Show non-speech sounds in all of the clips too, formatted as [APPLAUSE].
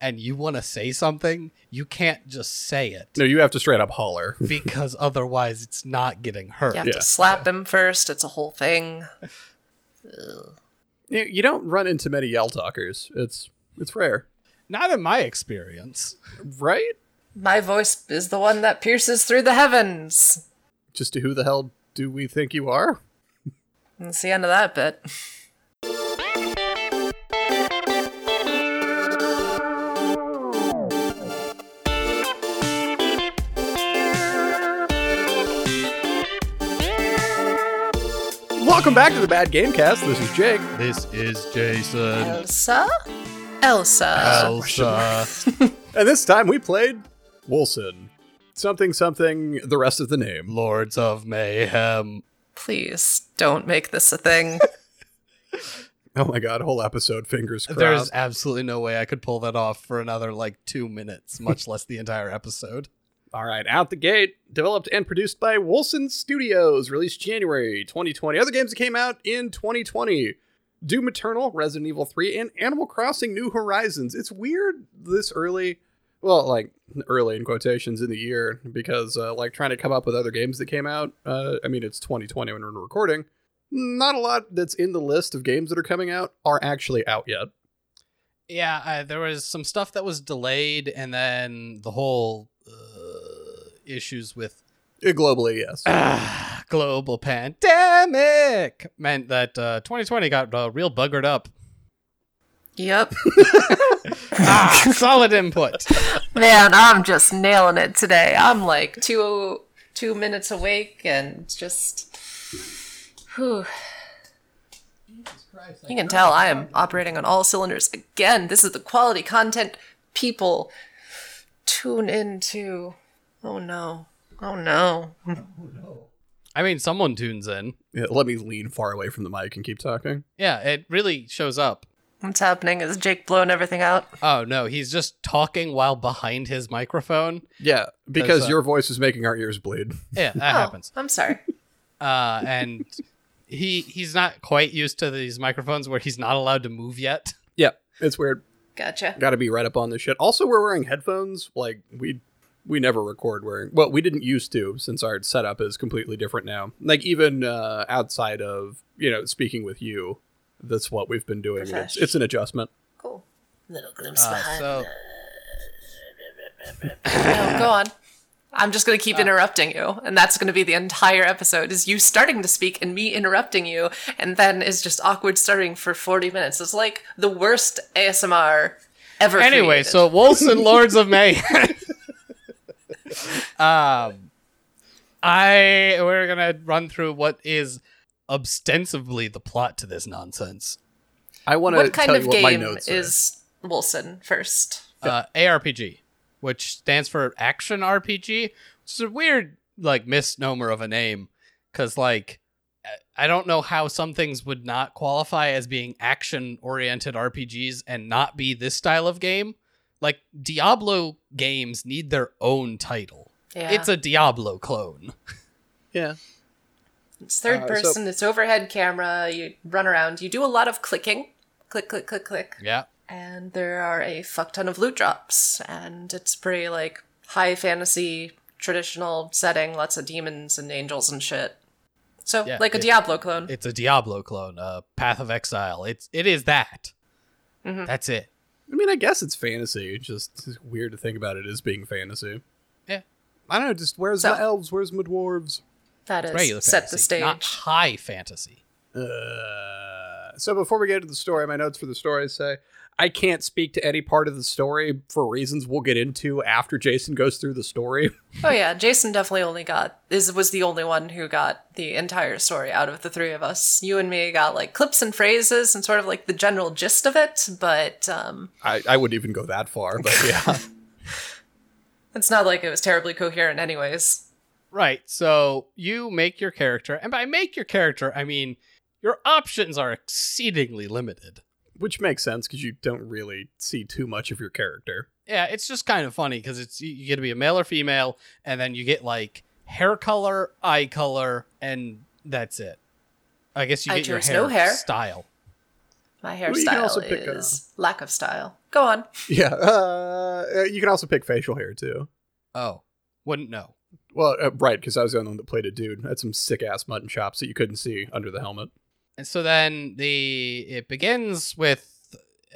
and you want to say something, you can't just say it No, you have to straight up holler. [LAUGHS] because otherwise it's not getting hurt. You have Yeah. to slap him first. It's a whole thing. [LAUGHS] You, you don't run into many yell talkers. It's it's rare, Not in my experience. right? My voice is the one that pierces through the heavens. Just to who the hell do we think you are? That's the end of that bit. [LAUGHS] Welcome back to the Bad Gamecast. This is Jake. This is Jason. Elsa? Elsa. Elsa. [LAUGHS] And this time we played Wolcen. Something something the rest of the name. Lords of Mayhem. Please don't make this a thing. [LAUGHS] Oh my god, whole episode, fingers crossed. There's absolutely no way I could pull that off for another like two minutes, much less the entire episode. All right, out the gate, developed and produced by Wolcen Studios, released January 2020. Other games that came out in 2020 Doom Eternal, Resident Evil 3, and Animal Crossing New Horizons. It's weird this early, well, like early in quotations in the year, because uh, like trying to come up with other games that came out. Uh, I mean, it's 2020 when we're recording. Not a lot that's in the list of games that are coming out are actually out yet. Yeah, I, there was some stuff that was delayed, and then the whole uh, issues with Uh, globally, yes. ah, global pandemic meant that uh, 2020 got uh, real buggered up. yep. [LAUGHS] ah, solid input. Man, I'm just nailing it today. I'm like two two minutes awake and just whew. You can tell I am operating on all cylinders again. This is the quality content people tune into. Oh no. Oh no. I mean, someone tunes in. Yeah, let me lean far away from the mic and keep talking. Yeah, it really shows up. What's happening? Is Jake blowing everything out? Oh no, he's just talking while behind his microphone. Yeah, because uh, your voice is making our ears bleed. Yeah, that [LAUGHS] [LAUGHS] oh, happens. I'm sorry. Uh, and he he's not quite used to these microphones where he's not allowed to move yet. Yeah, it's weird. Gotcha. Got to be right up on this shit. Also, we're wearing headphones. Like we we never record wearing. Well, we didn't used to since our setup is completely different now. Like even uh, outside of you know speaking with you, that's what we've been doing. It's, it's an adjustment. Cool. Little glimpse Uh, behind. so [LAUGHS] No, go on. I'm just going to keep interrupting you, and that's going to be the entire episode: is you starting to speak and me interrupting you, and then is just awkward starting for 40 minutes. It's like the worst ASMR ever. anyway, created. so Wolcen Lords of Mayhem. [LAUGHS] [LAUGHS] um, I we're gonna run through what is ostensibly the plot to this nonsense. I want to what kind tell of you what my game notes are. is Wolcen first? uh, ARPG, which stands for Action RPG, which is a weird like misnomer of a name, because like I- I don't know how some things would not qualify as being action-oriented RPGs and not be this style of game. Like Diablo games need their own title. Yeah, It's a Diablo clone. Yeah. It's third Uh, so- person. it's overhead camera. You run around. You do a lot of clicking. Click, click, click, click. Yeah. And there are a fuck ton of loot drops. And it's pretty like high fantasy, traditional setting. Lots of demons and angels and shit. So Yeah, like a Diablo clone. It's a Diablo clone, uh, Path of Exile. It's it is that. Mhm. That's it. I mean, I guess it's fantasy. It's just it's weird to think about it as being fantasy. Yeah. I don't know. Just where's So- the elves? Where's my dwarves? that is Regular set fantasy, the stage. not high fantasy. Uh, so before we get into the story, my notes for the story say I can't speak to any part of the story for reasons we'll get into after Jason goes through the story. [LAUGHS] Oh yeah, Jason definitely only got is was the only one who got the entire story out of the three of us. You and me got like clips and phrases and sort of like the general gist of it, but um I, I wouldn't even go that far, but yeah. [LAUGHS] it's not like it was terribly coherent anyways. Right. So you make your character, and by make your character, I mean your options are exceedingly limited. Which makes sense because you don't really see too much of your character. Yeah, it's just kind of funny because it's you you get to be a male or female, and then you get like hair color, eye color, and that's it. I guess you I get your hair, no hair. style. My Well, you can hairstyle also pick, uh, is lack of style. Go on. [LAUGHS] Yeah, uh, you can also pick facial hair too. Oh, wouldn't know. Well, uh, right, because I was the only one that played a dude. I had some sick ass mutton chops that you couldn't see under the helmet. And so then the it begins with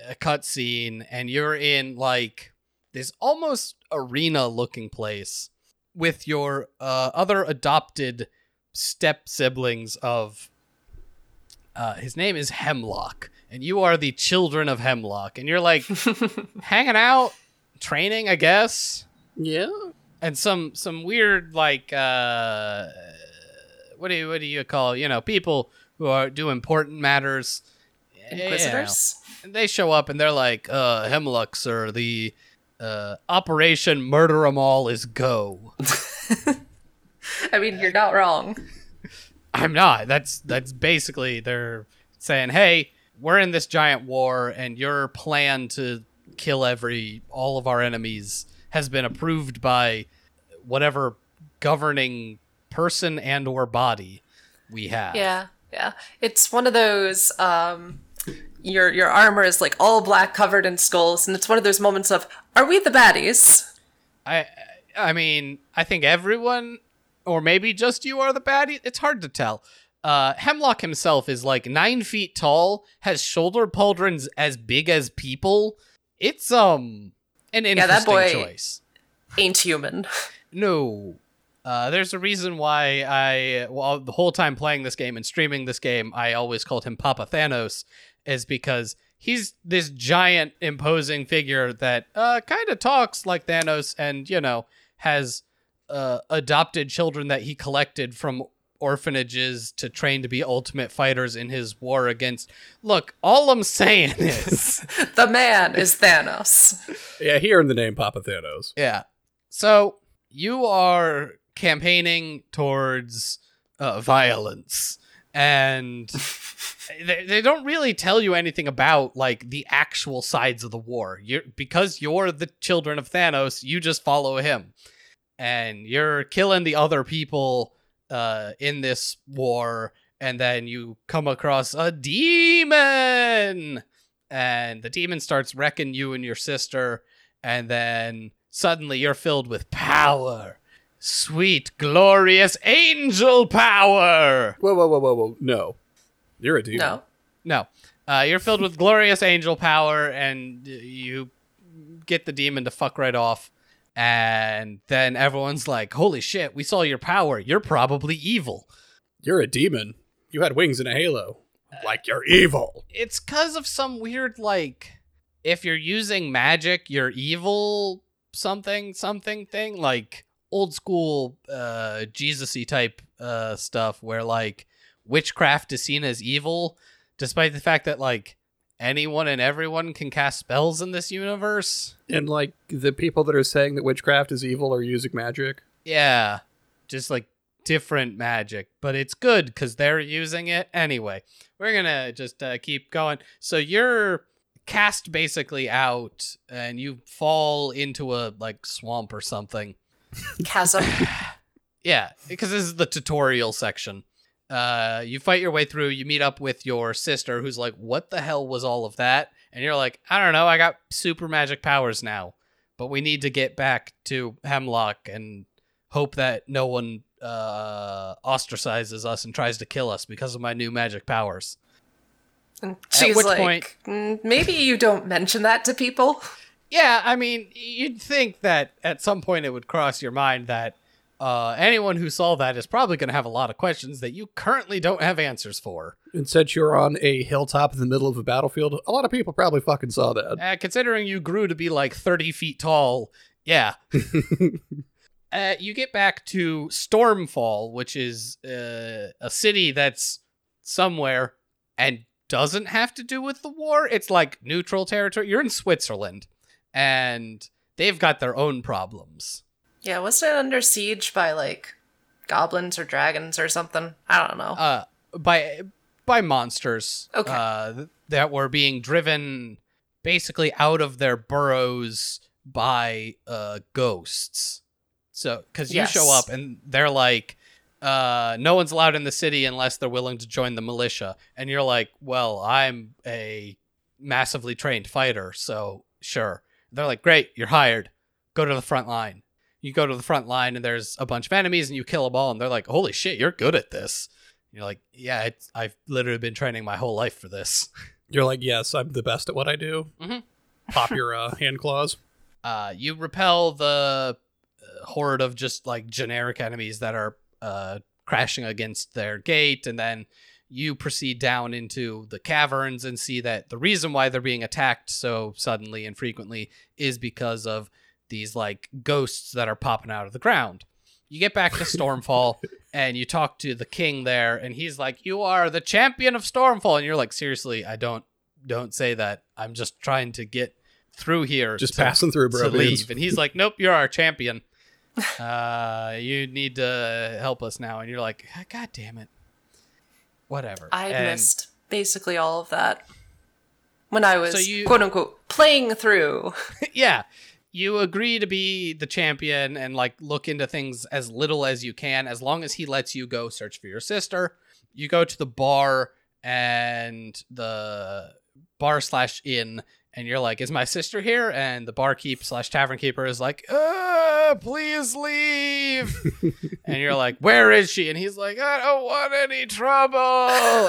a cutscene, and you're in like this almost arena looking place with your uh, other adopted step siblings of. Uh, his name is Hemlock, and you are the children of Hemlock, and you're like [LAUGHS] hanging out, training, I guess Yeah. and some some weird like uh what do you what do you call you know people who are do important matters You know, Inquisitors? and they show up and they're like uh hemlock sir the uh operation murder 'em all is go [LAUGHS] I mean, you're not wrong. i'm not that's that's basically they're saying hey we're in this giant war and your plan to kill every all of our enemies has been approved by whatever governing person and or body we have Yeah, yeah. It's one of those um your your armor is like all black covered in skulls and it's one of those moments of are we the baddies? I I mean, I think everyone or maybe just you are the baddie. It's hard to tell. Uh, Hemlock himself is like nine feet tall, has shoulder pauldrons as big as people. It's um an interesting that boy- choice. Ain't human. [LAUGHS] No. Uh, there's a reason why I, well, the whole time playing this game and streaming this game, I always called him Papa Thanos, is because he's this giant, imposing figure that uh, kind of talks like Thanos and, you know, has uh, adopted children that he collected from orphanages to train to be ultimate fighters in his war against. Look, all I'm saying [LAUGHS] is. [LAUGHS] the man is Thanos. Yeah, hearing the name Papa Thanos. Yeah. So you are campaigning towards uh, violence, and [LAUGHS] they, they don't really tell you anything about like the actual sides of the war. You're because you're the children of Thanos. You just follow him, and you're killing the other people uh, in this war. And then you come across a demon, and the demon starts wrecking you and your sister. And then suddenly you're filled with power. Sweet, glorious angel power. Whoa, whoa, whoa, whoa, whoa. No. You're a demon. No. No. Uh, you're filled with glorious angel power, and you get the demon to fuck right off. And then everyone's like, holy shit, we saw your power. You're probably evil. You're a demon. You had wings and a halo. Like you're evil. It's because of some weird, like, if you're using magic, you're evil something, something thing. Like old school uh, Jesus y type uh, stuff where, like, witchcraft is seen as evil, despite the fact that, like, anyone and everyone can cast spells in this universe. And like the people that are saying that witchcraft is evil are using magic. Yeah, just like different magic, but it's good because they're using it anyway. We're gonna just uh, keep going. So you're cast basically out, and you fall into a like swamp or something. Chasm. [SIGHS] Yeah, because this is the tutorial section. Uh, you fight your way through. You meet up with your sister, who's like, "What the hell was all of that?" And you're like, "I don't know. I got super magic powers now, but we need to get back to Hemlock and hope that no one uh, ostracizes us and tries to kill us because of my new magic powers." And she's which like, point- "Mm, maybe you don't mention that to people. Yeah, I mean, you'd think that at some point it would cross your mind that uh, anyone who saw that is probably going to have a lot of questions that you currently don't have answers for. And since you're on a hilltop in the middle of a battlefield, a lot of people probably fucking saw that. Uh, considering you grew to be like 30 feet tall, yeah. [LAUGHS] uh, you get back to Stormfall, which is uh, a city that's somewhere and doesn't have to do with the war. It's like neutral territory. You're in Switzerland, and they've got their own problems. Yeah, wasn't it under siege by like goblins or dragons or something? I don't know. uh by by monsters Okay. uh that were being driven basically out of their burrows by uh ghosts so cuz you show up and they're like uh, no one's allowed in the city unless they're willing to join the militia. And you're like, well, I'm a massively trained fighter, so sure. They're like, great, you're hired. Go to the front line. You go to the front line, and there's a bunch of enemies, and you kill them all. And they're like, holy shit, you're good at this. You're like, yeah, it's, I've literally been training my whole life for this. [LAUGHS] You're like, yes, I'm the best at what I do. Mhm. Pop [LAUGHS] your uh, hand claws. Uh, you repel the uh, horde of just like generic enemies that are uh, crashing against their gate, and then you proceed down into the caverns and see that the reason why they're being attacked so suddenly and frequently is because of these like ghosts that are popping out of the ground. You get back to Stormfall [LAUGHS] and you talk to the king there, and he's like, "You are the champion of Stormfall," and you're like, "Seriously, I don't don't say that. I'm just trying to get through here, Just to- passing through, to bro. leave." And he's like, "Nope, you're our champion. Uh, you need to help us now." And you're like, "God damn it." Whatever. I And- missed basically all of that when I was So you- quote unquote playing through. [LAUGHS] yeah you agree to be the champion and like look into things as little as you can. As long as he lets you go search for your sister you go to the bar and the bar slash inn and you're like is my sister here? And the barkeep slash tavern keeper is like uh please leave. [LAUGHS] And you're like where is she? And he's like i don't want any trouble.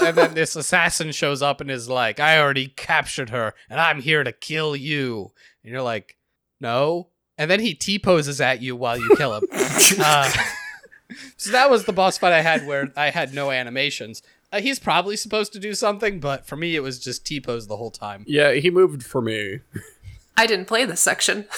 And then this assassin shows up and is like i already captured her and i'm here to kill you. And you're like no. And then he T poses at you while you kill him. [LAUGHS] uh, so that was the boss fight I had where I had no animations. Uh, he's probably supposed to do something, but for me, it was just T pose the whole time. Yeah, he moved for me. I didn't play this section. [LAUGHS]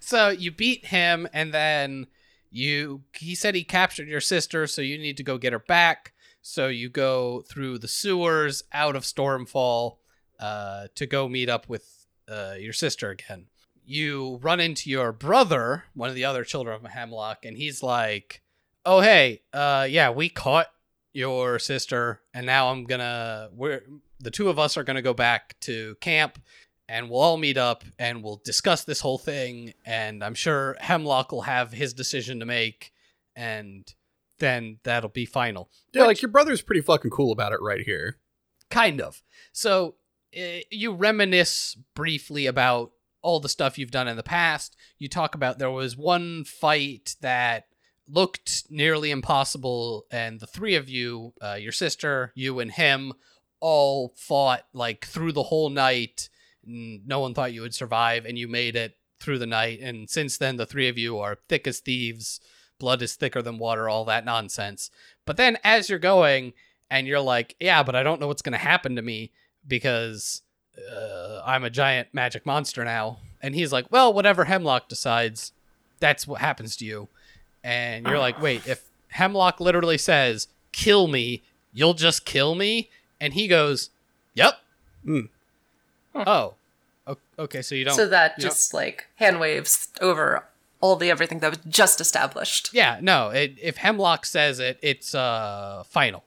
So you beat him, and then you. He said he captured your sister, so you need to go get her back. So you go through the sewers out of Stormfall uh, to go meet up with uh, your sister again. You run into your brother, one of the other children of Hemlock, and he's like, "Oh hey, uh, yeah, we caught your sister, and now I'm gonna. We're the two of us are gonna go back to camp." and we'll all meet up and we'll discuss this whole thing and i'm sure hemlock will have his decision to make and then that'll be final Yeah, Which- like your brother's pretty fucking cool about it right here. kind of so uh, you reminisce briefly about all the stuff you've done in the past. You talk about there was one fight that looked nearly impossible and the three of you uh, your sister you and him all fought like through the whole night. No one thought you would survive and you made it through the night. And since then the three of you are thick as thieves blood is thicker than water all that nonsense. But then as you're going and you're like yeah but i don't know what's going to happen to me because uh, i'm a giant magic monster now and he's like well whatever hemlock decides that's what happens to you and you're like wait if hemlock literally says kill me you'll just kill me and he goes yep Hmm. oh okay so you don't so that you don't- just like hand waves over all the everything that was just established. Yeah, no. It, if Hemlock says it, it's uh final.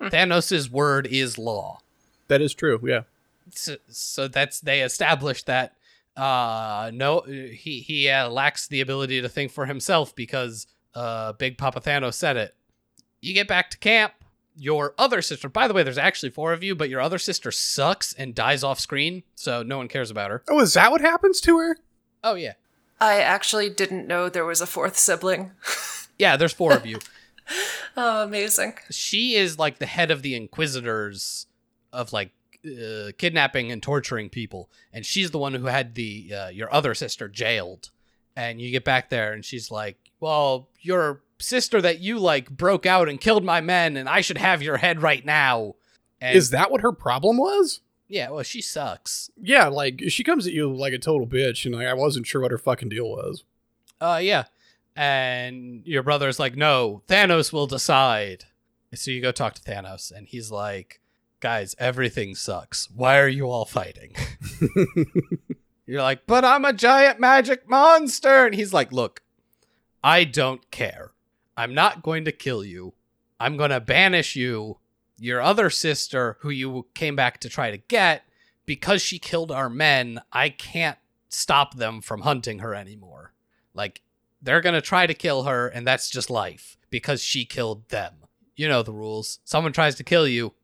Thanos' word is law. That is true. Yeah. So, so that's they established that uh no he he uh, lacks the ability to think for himself because uh Big Papa Thanos said it. You get back to camp. Your other sister, by the way, there's actually four of you, but your other sister sucks and dies off screen, so no one cares about her. Oh, is that what happens to her? Oh yeah, I actually didn't know there was a fourth sibling. [LAUGHS] yeah. There's four of you. Oh, amazing. she is like the head of the inquisitors of like uh, kidnapping and torturing people and she's the one who had the uh, your other sister jailed. And you get back there and she's like well your sister that you like broke out and killed my men and i should have your head right now. And Is that what her problem was? yeah well she sucks. Yeah, like she comes at you like a total bitch, and like, I wasn't sure what her fucking deal was. uh yeah. And your brother's like no thanos will decide. So you go talk to thanos and he's like guys everything sucks. Why are you all fighting? [LAUGHS] You're like but i'm a giant magic monster. And he's like look i don't care. I'm not going to kill you. I'm going to banish you your other sister who you came back to try to get. Because she killed our men i can't stop them from hunting her anymore. Like they're going to try to kill her, and that's just life because she killed them. You know the rules. Someone tries to kill you,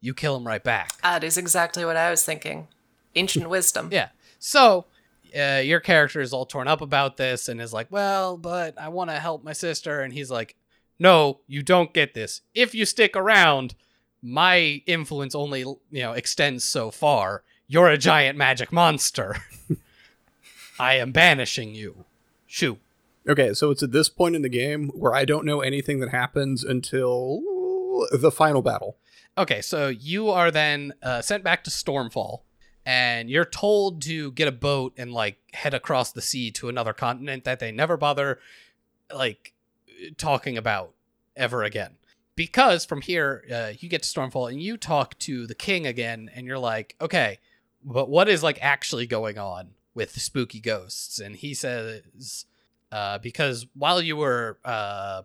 you kill him right back. That is exactly what I was thinking. Ancient [LAUGHS] wisdom. Yeah. So uh, your character is all torn up about this and is like, well, but I want to help my sister. And he's like, no, you don't get this. If you stick around, my influence only, you know, extends so far. You're a giant magic monster. [LAUGHS] I am banishing you. Shoo. Okay, so it's at this point in the game where I don't know anything that happens until the final battle. Okay, so you are then uh, sent back to Stormfall, and you're told to get a boat and like head across the sea to another continent that they never bother like talking about ever again. Because from here, uh, you get to Stormfall and you talk to the king again, and you're like, okay, but what is like actually going on with spooky ghosts? And he says, uh, because while you were uh,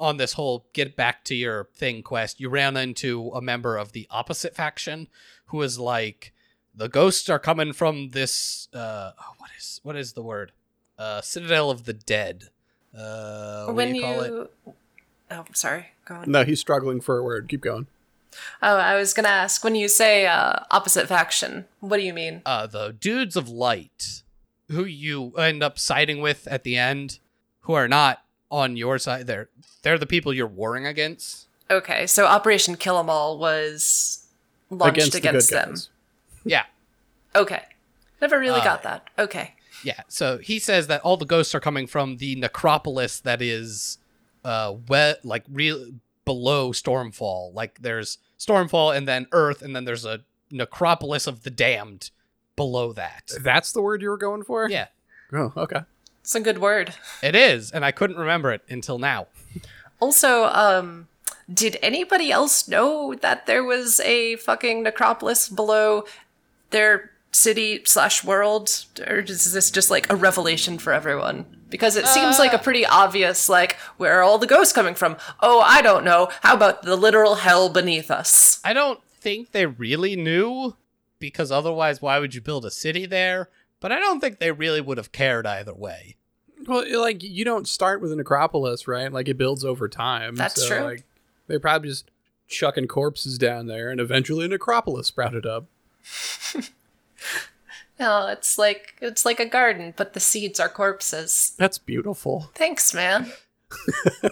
on this whole get back to your thing quest, you ran into a member of the opposite faction who was like, the ghosts are coming from this. Uh, oh, what is what is the word? Uh, Citadel of the Dead. Uh, what when do you, you, it? oh, sorry, go on. No, he's struggling for a word. Keep going. Oh, I was gonna ask when you say uh, opposite faction, what do you mean? Uh, the dudes of light, who you end up siding with at the end, who are not on your side. They're they're the people you're warring against. Okay, so Operation Kill 'Em All was launched against, the them. guys. Yeah. Okay, never really Uh, got that. Okay, Yeah, so he says that all the ghosts are coming from the necropolis that is uh wet like real below Stormfall. Like there's Stormfall and then Earth and then there's a necropolis of the damned below that. That's the word you were going for? Yeah, Oh, okay. It's a good word. it is, and I couldn't remember it until now. Also, um, did anybody else know that there was a fucking necropolis below their city slash world, or is this just like a revelation for everyone? Because it seems like a pretty obvious, like, where are all the ghosts coming from? Oh, I don't know. How about the literal hell beneath us? I don't think they really knew because otherwise why would you build a city there? But I don't think they really would have cared either way. Well, like you don't start with a necropolis, right? Like it builds over time. That's so, true. Like they probably just chucking corpses down there, and eventually a necropolis sprouted up. [LAUGHS] No, it's like it's like a garden, but the seeds are corpses. That's beautiful. Thanks, man. [LAUGHS]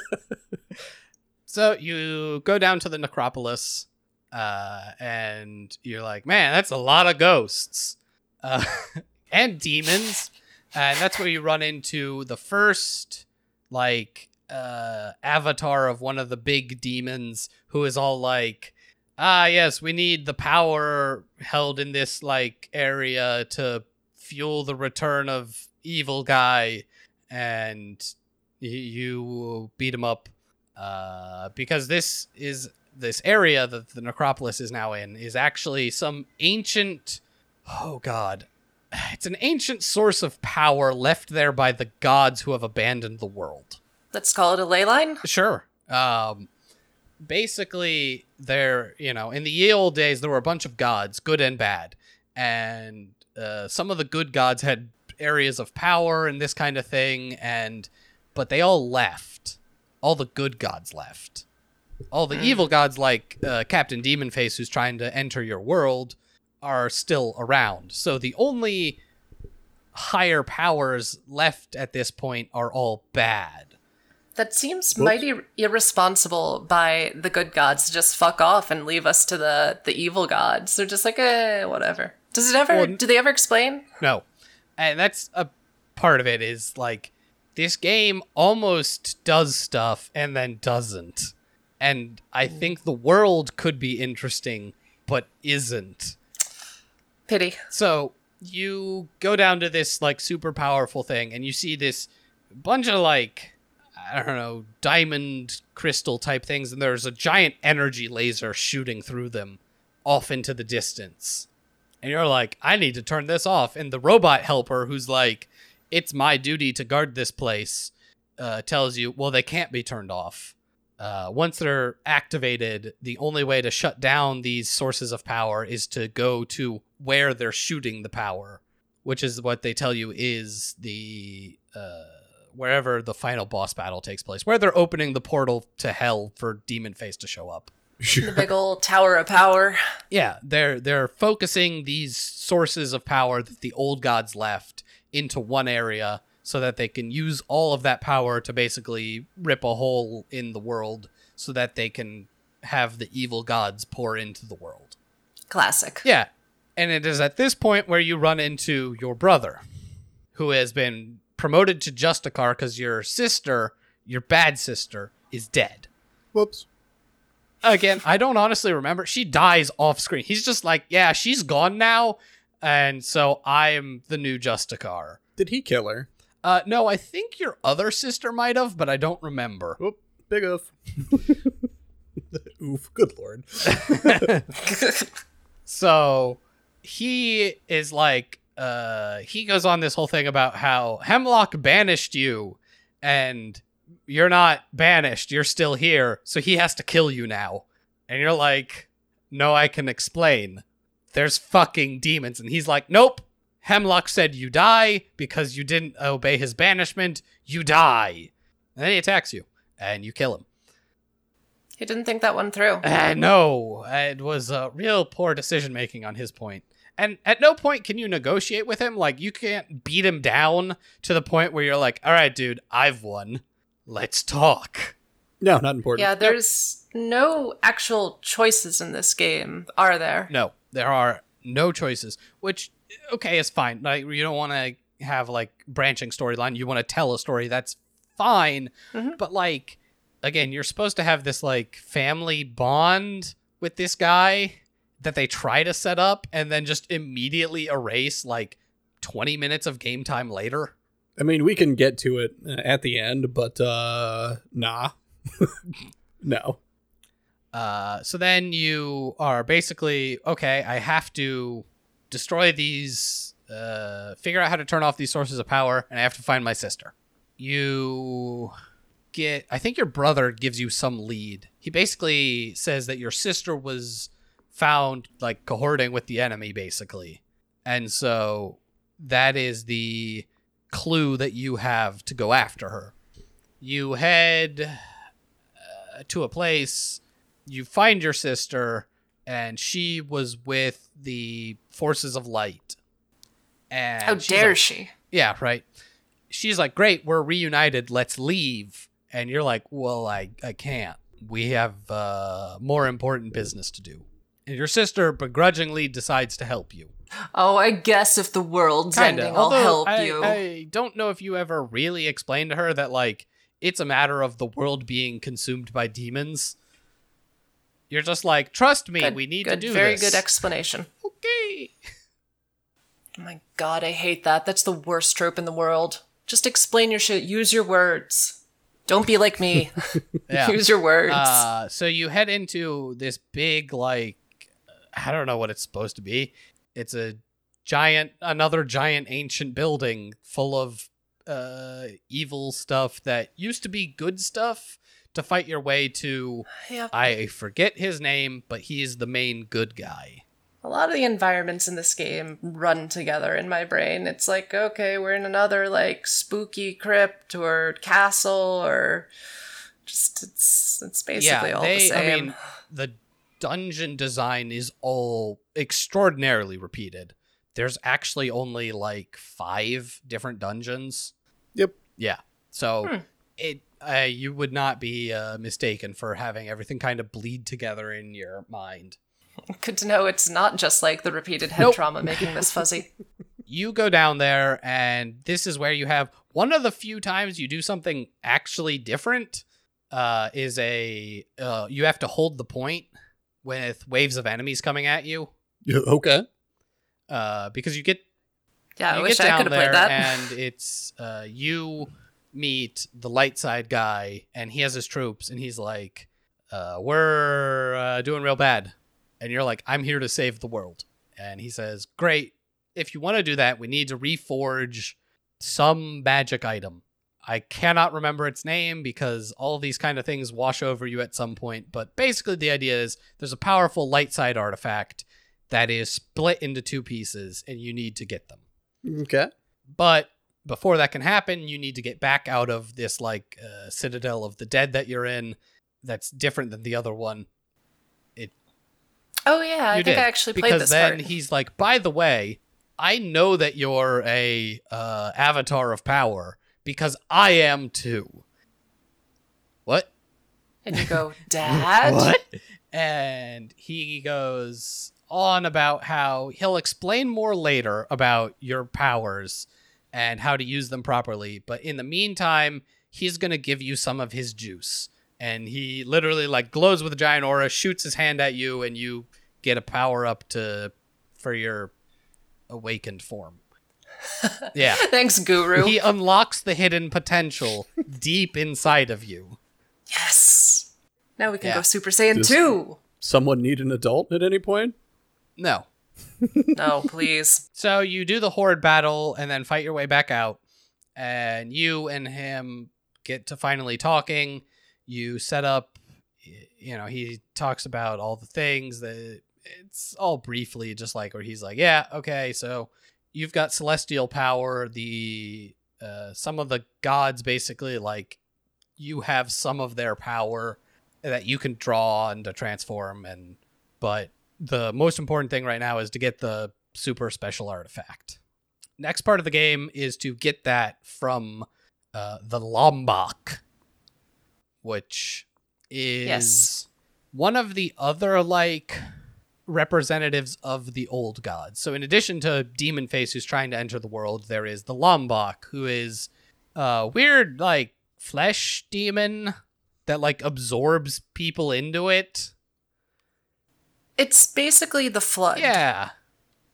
So you go down to the necropolis, uh, and you're like, man, that's a lot of ghosts uh, [LAUGHS] and demons. And that's where you run into the first, like, uh, avatar of one of the big demons who is all like, ah, yes, we need the power held in this, like, area to fuel the return of evil guy. And you beat him up uh, because this is this area that the necropolis is now in is actually some ancient oh god it's an ancient source of power left there by the gods who have abandoned the world. Let's call it a ley line. sure. Um basically there you know in the ye old days there were a bunch of gods good and bad. And uh, some of the good gods had areas of power and this kind of thing and but they all left. All the good gods left. All the evil gods like uh, captain demonface who's trying to enter your world are still around so the only higher powers left at this point are all bad That seems mighty irresponsible by the good gods to just fuck off and leave us to the the evil gods. They're just like, eh, whatever. Does it ever? Well, do they ever explain? No. And that's a part of it is like this game almost does stuff and then doesn't. And I think the world could be interesting, but isn't. Pity. So you go down to this like super powerful thing and you see this bunch of like I don't know, diamond crystal type things, and there's a giant energy laser shooting through them off into the distance. And you're like, I need to turn this off. And the robot helper, who's like, it's my duty to guard this place, uh, tells you, well, they can't be turned off. Uh, once they're activated, the only way to shut down these sources of power is to go to where they're shooting the power, which is what they tell you is the uh, wherever the final boss battle takes place, where they're opening the portal to hell for Demon Face to show up. The big old tower of power. Yeah, they're they're focusing these sources of power that the old gods left into one area so that they can use all of that power to basically rip a hole in the world so that they can have the evil gods pour into the world. Classic. Yeah. And it is at this point where you run into your brother, who has been promoted to Justicar because your sister, your bad sister, is dead. Whoops. Again, I don't honestly remember. She dies off screen. He's just like, yeah, she's gone now. And so I am the new Justicar. Did he kill her? Uh, no, I think your other sister might have, but I don't remember. Oop, big oof. [LAUGHS] oof, good lord. [LAUGHS] So he is like, uh, he goes on this whole thing about how Hemlock banished you and you're not banished, you're still here, so he has to kill you now. And you're like, no, I can explain. There's fucking demons. And he's like, nope. Hemlock said you die because you didn't obey his banishment. You die. And then he attacks you and you kill him. He didn't think that one through. Uh, no, it was a real poor decision making on his point. And at no point can you negotiate with him. Like, you can't beat him down to the point where you're like, all right, dude, I've won. Let's talk. No, not important. Yeah, there's no actual choices in this game, are there? No, there are no choices, which, okay, it's fine. Like, you don't want to have, like, branching storyline. You want to tell a story. That's fine. Mhm. But, like, again, you're supposed to have this, like, family bond with this guy that they try to set up and then just immediately erase, like, 20 minutes of game time later. I mean, we can get to it uh, at the end, but uh nah. [LAUGHS] no. Uh, so then you are basically okay. I have to destroy these, uh, figure out how to turn off these sources of power, and I have to find my sister. You get. I think your brother gives you some lead. He basically says that your sister was found like cohorting with the enemy, basically, and so that is the clue that you have to go after her. You head uh, to a place you find your sister and she was with the forces of light and How dare like- she? yeah right she's like great we're reunited let's leave and you're like well i i can't we have uh more important business to do and your sister begrudgingly decides to help you Oh, I guess if the world's Kinda. ending, I'll help I, you. I don't know if you ever really explained to her that like it's a matter of the world being consumed by demons. You're just like, trust me, good, we need good, to do very this. Very good explanation. okay. Oh my god, I hate that. That's the worst trope in the world. Just explain your shit. Use your words. Don't be like me. [LAUGHS] Yeah. [LAUGHS] Use your words. Uh, so you head into this big like I don't know what it's supposed to be. It's a giant another giant ancient building full of uh evil stuff that used to be good stuff to fight your way to yep. I forget his name, but he is the main good guy. A lot of the environments in this game run together in my brain. It's like, okay, we're in another like spooky crypt or castle or just it's it's basically all the same. I mean, the dungeon design is all extraordinarily repeated. There's actually only like five different dungeons. Yep. Yeah, so Hmm. it uh, you would not be uh, mistaken for having everything kind of bleed together in your mind. [LAUGHS] Good to know it's not just like the repeated head Nope. trauma making this fuzzy. [LAUGHS] [LAUGHS] you go down there and this is where you have one of the few times you do something actually different uh is a uh you have to hold the point with waves of enemies coming at you Yeah, Okay. uh because you get Yeah, I you wish get I could have there played that. and it's uh you meet the light side guy and he has his troops and he's like uh we're uh, doing real bad. And you're like i'm here to save the world. And he says great. If you want to do that we need to reforge some magic item. I cannot remember its name because all these kind of things wash over you at some point but basically the idea is there's a powerful light side artifact that is split into two pieces and you need to get them. Okay. but before that can happen, you need to get back out of this like uh, citadel of the dead that you're in. That's different than the other one. It. Oh yeah, I You think did, I actually played this. because this then part. he's like, by the way, I know that you're a uh, avatar of power because I am too. What? and you go, [LAUGHS] Dad. What? And he goes on about how he'll explain more later about your powers and how to use them properly. But in the meantime, he's going to give you some of his juice. And he literally like glows with a giant aura, shoots his hand at you, and you get a power up to for your awakened form. [LAUGHS] yeah. Thanks, Guru. He unlocks the hidden potential [LAUGHS] deep inside of you. yes. Now we can Yeah. go Super Saiyan Does- 2. Someone need an adult at any point? No. No, please. [LAUGHS] So you do the horde battle and then fight your way back out, and you and him get to finally talking. You set up, you know, he talks about all the things that it's all briefly, just like where he's like, yeah, okay, so you've got celestial power. The uh, some of the gods basically like you have some of their power that you can draw and to transform, and but the most important thing right now is to get the super special artifact. Next part of the game is to get that from uh, the Lombok, which is Yes. one of the other like representatives of the old gods. So in addition to Demon Face who's trying to enter the world, there is the Lombok who is a weird like flesh demon that like absorbs people into it. It's basically the flood. Yeah.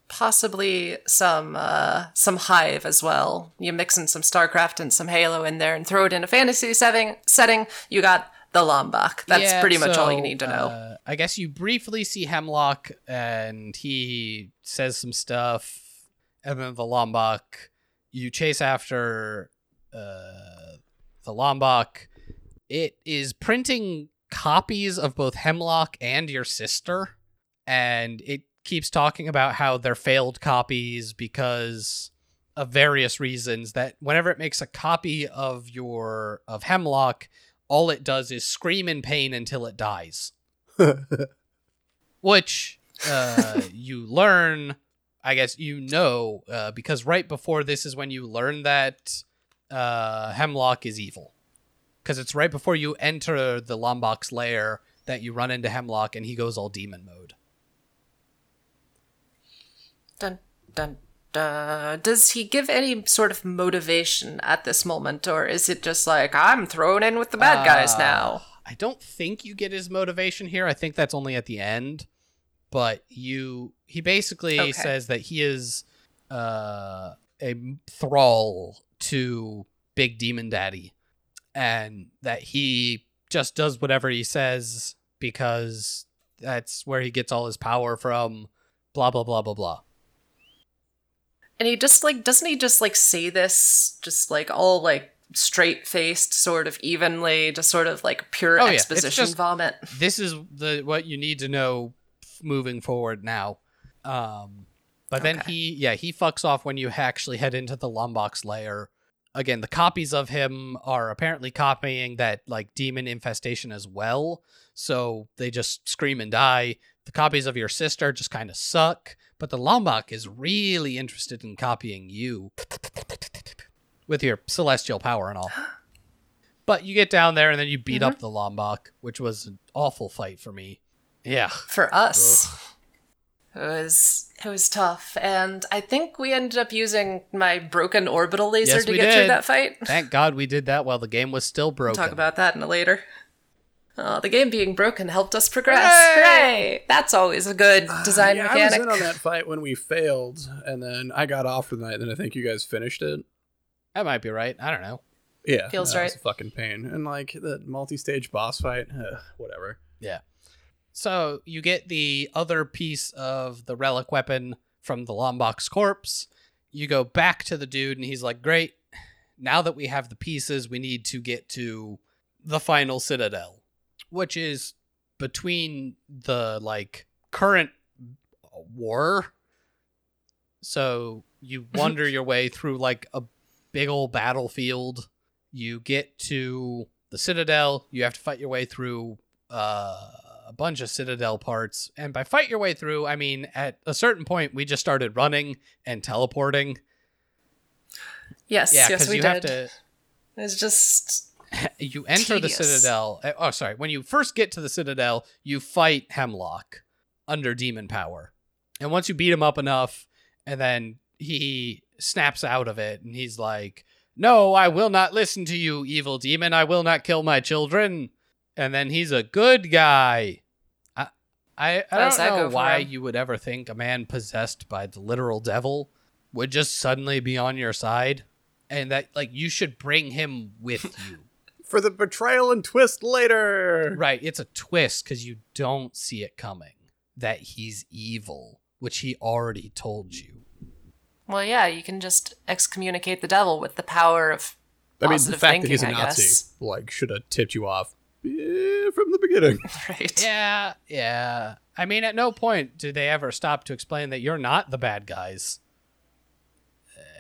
Possibly some uh, some hive as well. You mix in some StarCraft and some Halo in there and throw it in a fantasy setting. Setting you got the Lombok. That's Yeah, pretty much all you need to know. uh, I guess you briefly see Hemlock and he says some stuff, and then the Lombok. You chase after uh, the Lombok. It is printing copies of both Hemlock and your sister, and it keeps talking about how they're failed copies because of various reasons. That whenever it makes a copy of your of Hemlock, all it does is scream in pain until it dies. [LAUGHS] Which uh, [LAUGHS] you learn, I guess you know, uh, because right before this is when you learn that uh, Hemlock is evil. Because it's right before you enter the Lombok's lair that you run into Hemlock and he goes all demon mode. Dun dun. Does he give any sort of motivation at this moment, or is it just like I'm thrown in with the bad guys Uh, now? I don't think you get his motivation here. I think that's only at the end. But you he basically Okay. says that he is uh a thrall to Big Demon Daddy and that he just does whatever he says because that's where he gets all his power from blah blah blah blah blah. And he just like doesn't he just like say this just like all like straight faced, sort of evenly, just sort of like pure Oh, yeah, exposition just- vomit. this is the what you need to know moving forward now. Um, but then Okay. he, yeah, he fucks off when you actually head into the Lombok's layer. Again, the copies of him are apparently copying that like demon infestation as well. So they just scream and die. The copies of your sister just kind of suck, but the Lombok is really interested in copying you with your celestial power and all. [GASPS] But you get down there and then you beat up mm-hmm. the Lombok, which was an awful fight for me. Yeah. For us. It was it was tough, and I think we ended up using my broken orbital laser Yes, to we get through that fight. Thank God we did that while the game was still broken. We'll talk about that in a later. Uh, the game being broken helped us progress. Hooray! Hooray! That's always a good design yeah, I was in on that fight when we failed, and then I got off for the night. Then I think you guys finished it. That might be right. I don't know. Yeah, Feels that was right. a fucking pain, and like the multi-stage boss fight, ugh, whatever. Yeah. So you get the other piece of the relic weapon from the Lombok's corpse. You go back to the dude, and he's like, Great. Now that we have the pieces, we need to get to the final citadel, which is between the like current war. So you [LAUGHS] wander your way through like a big old battlefield. You get to the Citadel. You have to fight your way through uh, a bunch of Citadel parts. And by fight your way through, I mean at a certain point we just started running and teleporting. Yes, Yeah, yes, we you did. have to It's just [LAUGHS] you enter the Citadel. uh, Oh, sorry. When you first get to the Citadel, you fight Hemlock under demon power. And once you beat him up enough, and then he snaps out of it and he's like, No, I will not listen to you, evil demon. I will not kill my children. And then he's a good guy. I I, I don't know why you would ever think a man possessed by the literal devil would just suddenly be on your side. And that like you should bring him with you. For the betrayal and twist later. Right, it's a twist because you don't see it coming that he's evil, which he already told you. well, yeah. You can just excommunicate the devil with the power of I mean, the positive fact that he's a Nazi, guess. like, should have tipped you off eh, from the beginning. [LAUGHS] right. Yeah, yeah. I mean, at no point do they ever stop to explain that you're not the bad guys.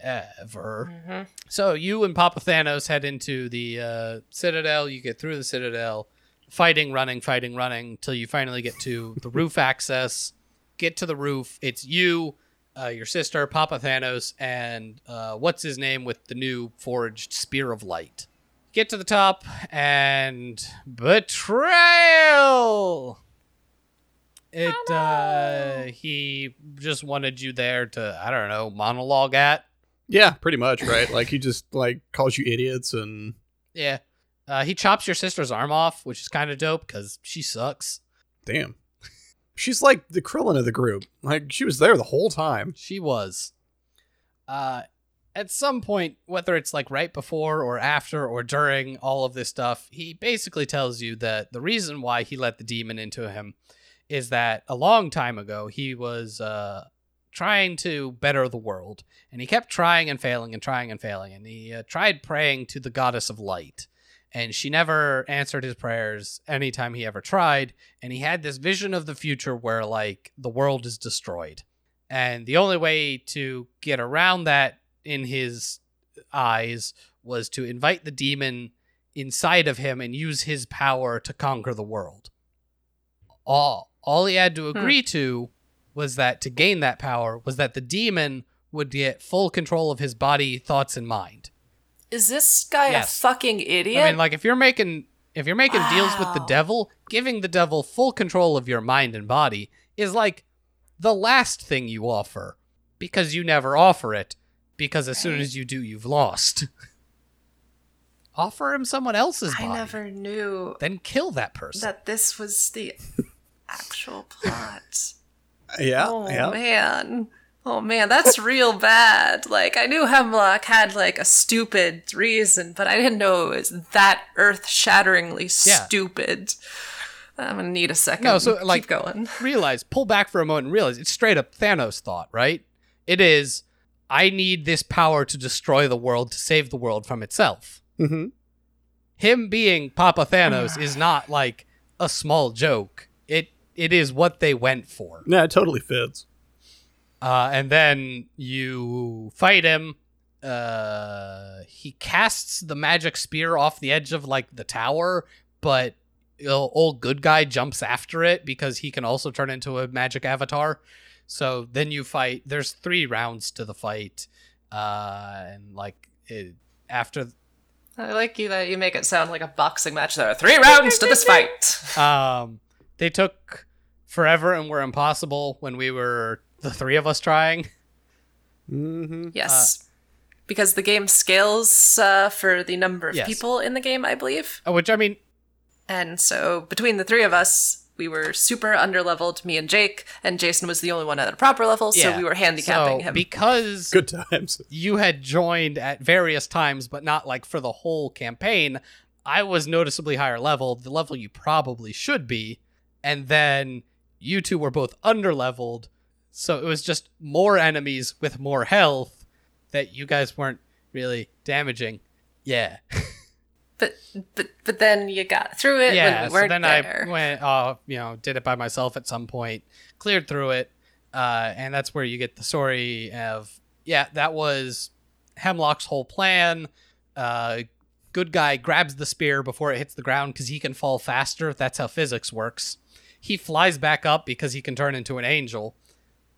Ever. So you and Papa Thanos head into the uh, Citadel. You get through the Citadel, fighting, running, fighting, running, till you finally get to [LAUGHS] the roof access. Get to the roof. It's you, uh, your sister, Papa Thanos, and uh, what's his name with the new forged Spear of Light. Get to the top and betrayal. It uh he just wanted you there to I don't know monologue at yeah, pretty much, right? like, he just, like, calls you idiots and. yeah uh, he chops your sister's arm off which is kind of dope because she sucks Damn. She's like the Krillin of the group. Like, she was there the whole time. She was. Uh, at some point, whether it's like right before or after or during all of this stuff, he basically tells you that the reason why he let the demon into him is that a long time ago he was uh, trying to better the world, and he kept trying and failing and trying and failing, and he uh, tried praying to the goddess of light. And she never answered his prayers anytime he ever tried. And he had this vision of the future where, like, the world is destroyed. And the only way to get around that in his eyes was to invite the demon inside of him and use his power to conquer the world. All all he had to agree to was that to gain that power was that the demon would get full control of his body, thoughts, and mind. Is this guy Yes. a fucking idiot? I mean, like if you're making if you're making deals with the devil, giving the devil full control of your mind and body is like the last thing you offer because you never offer it because as soon as you do, you've lost. [LAUGHS] offer him someone else's body. I never knew Then kill that person. that this was the [LAUGHS] actual plot. Yeah, oh yeah. man. Oh man, that's real bad. Like I knew Hemlock had like a stupid reason, but I didn't know it was that earth-shatteringly Yeah. stupid. I'm gonna need a second. No, so, Keep like- going. [LAUGHS] realize, pull back for a moment and realize it's straight up Thanos thought, right? It is, I need this power to destroy the world to save the world from itself. hmm him being Papa Thanos [SIGHS] is not like a small joke. It it is what they went for. Yeah, it totally fits. Uh, and then you fight him. Uh, he casts the magic spear off the edge of like the tower, but you old good guy jumps after it because he can also turn into a magic avatar. So then you fight. There's three rounds to the fight, uh, and like it, after I like you that you make it sound like a boxing match. There are three rounds to this fight. [LAUGHS] Um, they took forever and were impossible when we were the three of us trying. hmm Yes, because the game scales uh, for the number of Yes. people in the game, I believe. Uh, Which I mean, And so between the three of us, we were super underleveled, me and Jake, and Jason was the only one at a proper level, so we were handicapping so him. because Good times. [LAUGHS] you had joined at various times, but not like for the whole campaign. I was noticeably higher level, the level you probably should be, and then you two were both underleveled, so it was just more enemies with more health that you guys weren't really damaging. Yeah. [LAUGHS] but but but then you got through it yeah, so then there. I went, uh, you know, did it by myself at some point, cleared through it, uh, and that's where you get the story of, yeah, that was Hemlock's whole plan. Uh, good guy grabs the spear before it hits the ground because he can fall faster. That's how physics works. He flies back up because he can turn into an angel.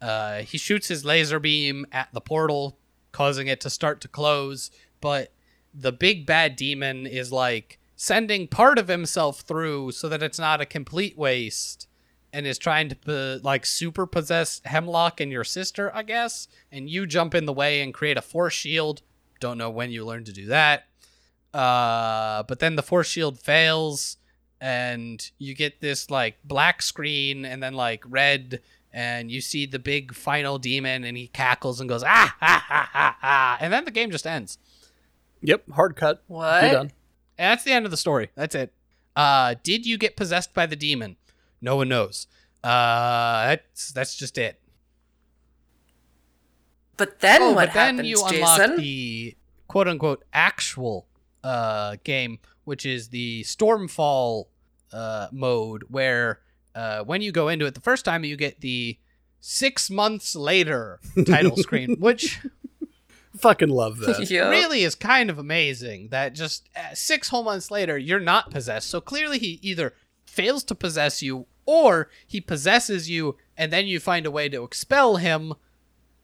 Uh, he shoots his laser beam at the portal, causing it to start to close. But the big bad demon is like sending part of himself through so that it's not a complete waste and is trying to like super possess Hemlock and your sister, I guess. And you jump in the way and create a force shield. Don't know when you learn to do that. Uh, but then the force shield fails, and you get this like black screen, and then like red, and you see the big final demon, and he cackles and goes ah ha ha ha ha, and then the game just ends. Yep, hard cut. What? You're done. And that's the end of the story. That's it. Uh, did you get possessed by the demon? No one knows. Uh, that's that's just it. But then oh, what but then happens, you unlock Jason? the quote unquote actual uh game, which is the Stormfall uh mode, where uh when you go into it the first time you get the six months later title screen, [LAUGHS] which Fucking love that. [LAUGHS] Yup. really is kind of amazing that just uh, six whole months later you're not possessed so clearly he either fails to possess you or he possesses you and then you find a way to expel him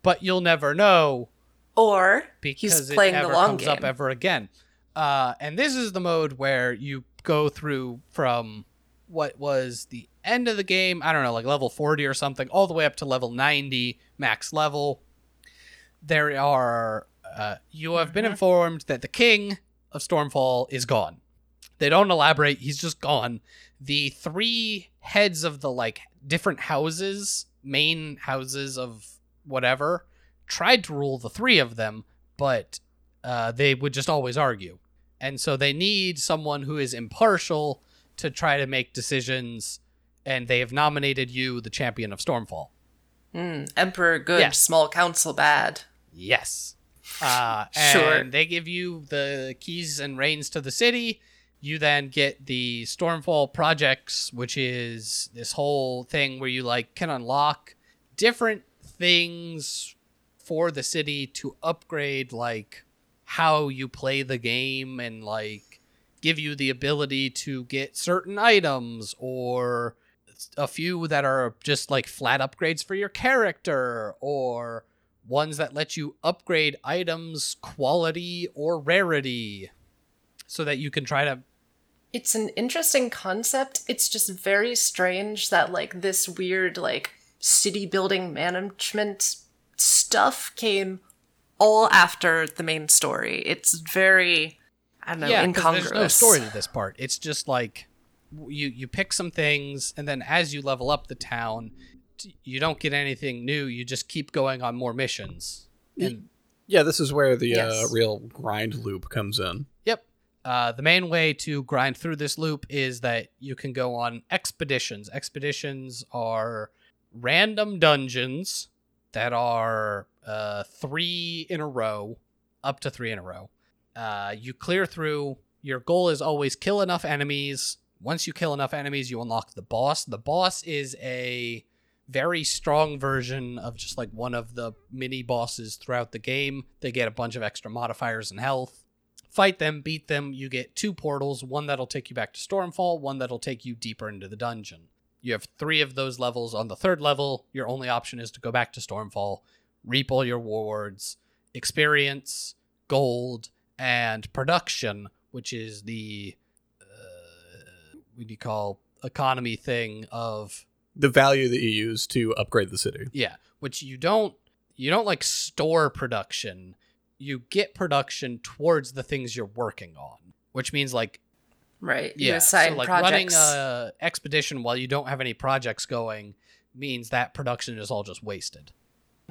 but you'll never know Or because he's playing it the never long comes game. up ever again uh, and this is the mode where you go through from what was the end of the game i don't know like level 40 or something all the way up to level 90 max level. There are uh, you have been Mhm. informed that the king of stormfall is gone. They don't elaborate he's just gone. The three heads of the like different houses main houses of whatever tried to rule the three of them but uh, they would just always argue and so they need someone who is impartial to try to make decisions and they have nominated you the champion of stormfall Hmm, Emperor good, Yes. small council bad. Yes. Uh, Sure. And they give you the keys and reins to the city. You then get the Stormfall projects, which is this whole thing where you like can unlock different things for the city to upgrade like how you play the game and like give you the ability to get certain items or a few that are just like flat upgrades for your character or ones that let you upgrade items quality or rarity so that you can try to It's an interesting concept. It's just very strange that like this weird like city building management stuff came all after the main story. It's very I don't know, yeah 'cause incongruous. there's no story to this part it's just like you you pick some things and then as you level up the town you don't get anything new you just keep going on more missions and Yeah, this is where the uh, real grind loop comes in. Yep. Uh, the main way to grind through this loop is that you can go on expeditions. Expeditions are random dungeons that are uh, three in a row, up to three in a row. Uh, you clear through. Your goal is always kill enough enemies. Once you kill enough enemies, you unlock the boss. The boss is a very strong version of just like one of the mini bosses throughout the game. They get a bunch of extra modifiers and health. Fight them, beat them. You get two portals one that'll take you back to Stormfall, one that'll take you deeper into the dungeon. You have three of those levels. On the third level, your only option is to go back to Stormfall, reap all your rewards, experience, gold, and production, which is the uh, what do you call economy thing of The value that you use to upgrade the city. yeah, which you don't you don't like store production. You get production towards the things you're working on, which means like right. You yeah, assign so like projects. running a expedition while you don't have any projects going means that production is all just wasted.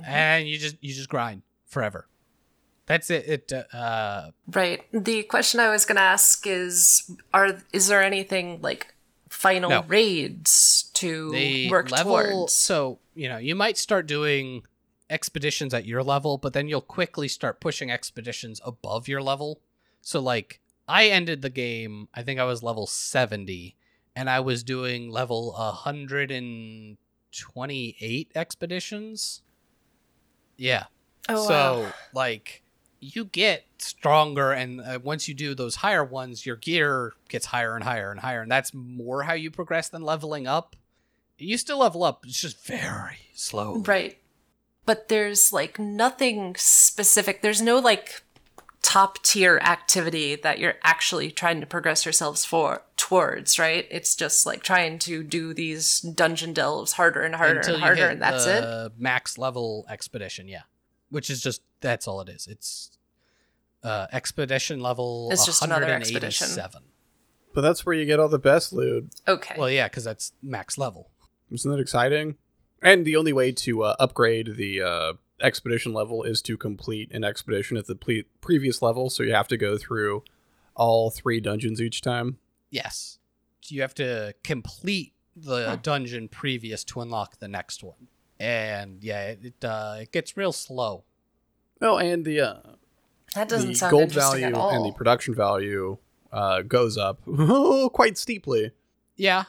And you just you just grind forever. That's it. It uh, Right. The question I was going to ask is are is there anything like final No. raids to the work level towards? so you know you might start doing expeditions at your level but then you'll quickly start pushing expeditions above your level so like i ended the game i think i was level 70 and i was doing level 128 expeditions yeah Oh, so wow. like you get stronger and uh, once you do those higher ones your gear gets higher and higher and higher and that's more how you progress than leveling up you still level up it's just very slow Right. But there's like nothing specific. There's no like top tier activity that you're actually trying to progress yourselves for towards, right? It's just like trying to do these dungeon delves harder and harder until and harder and that's it. max level expedition yeah which is just that's all it is it's uh expedition level It's just another expedition. 187 But that's where you get all the best loot. Okay. well yeah because that's max level Isn't that exciting? And the only way to uh, upgrade the uh, expedition level is to complete an expedition at the ple- previous level. So you have to go through all three dungeons each time. Yes. You have to complete the dungeon previous to unlock the next one. And yeah, it it, uh, it gets real slow. Oh, and the uh, that doesn't the sound gold interesting value at all. and the production value uh, goes up [LAUGHS] quite steeply. Yeah,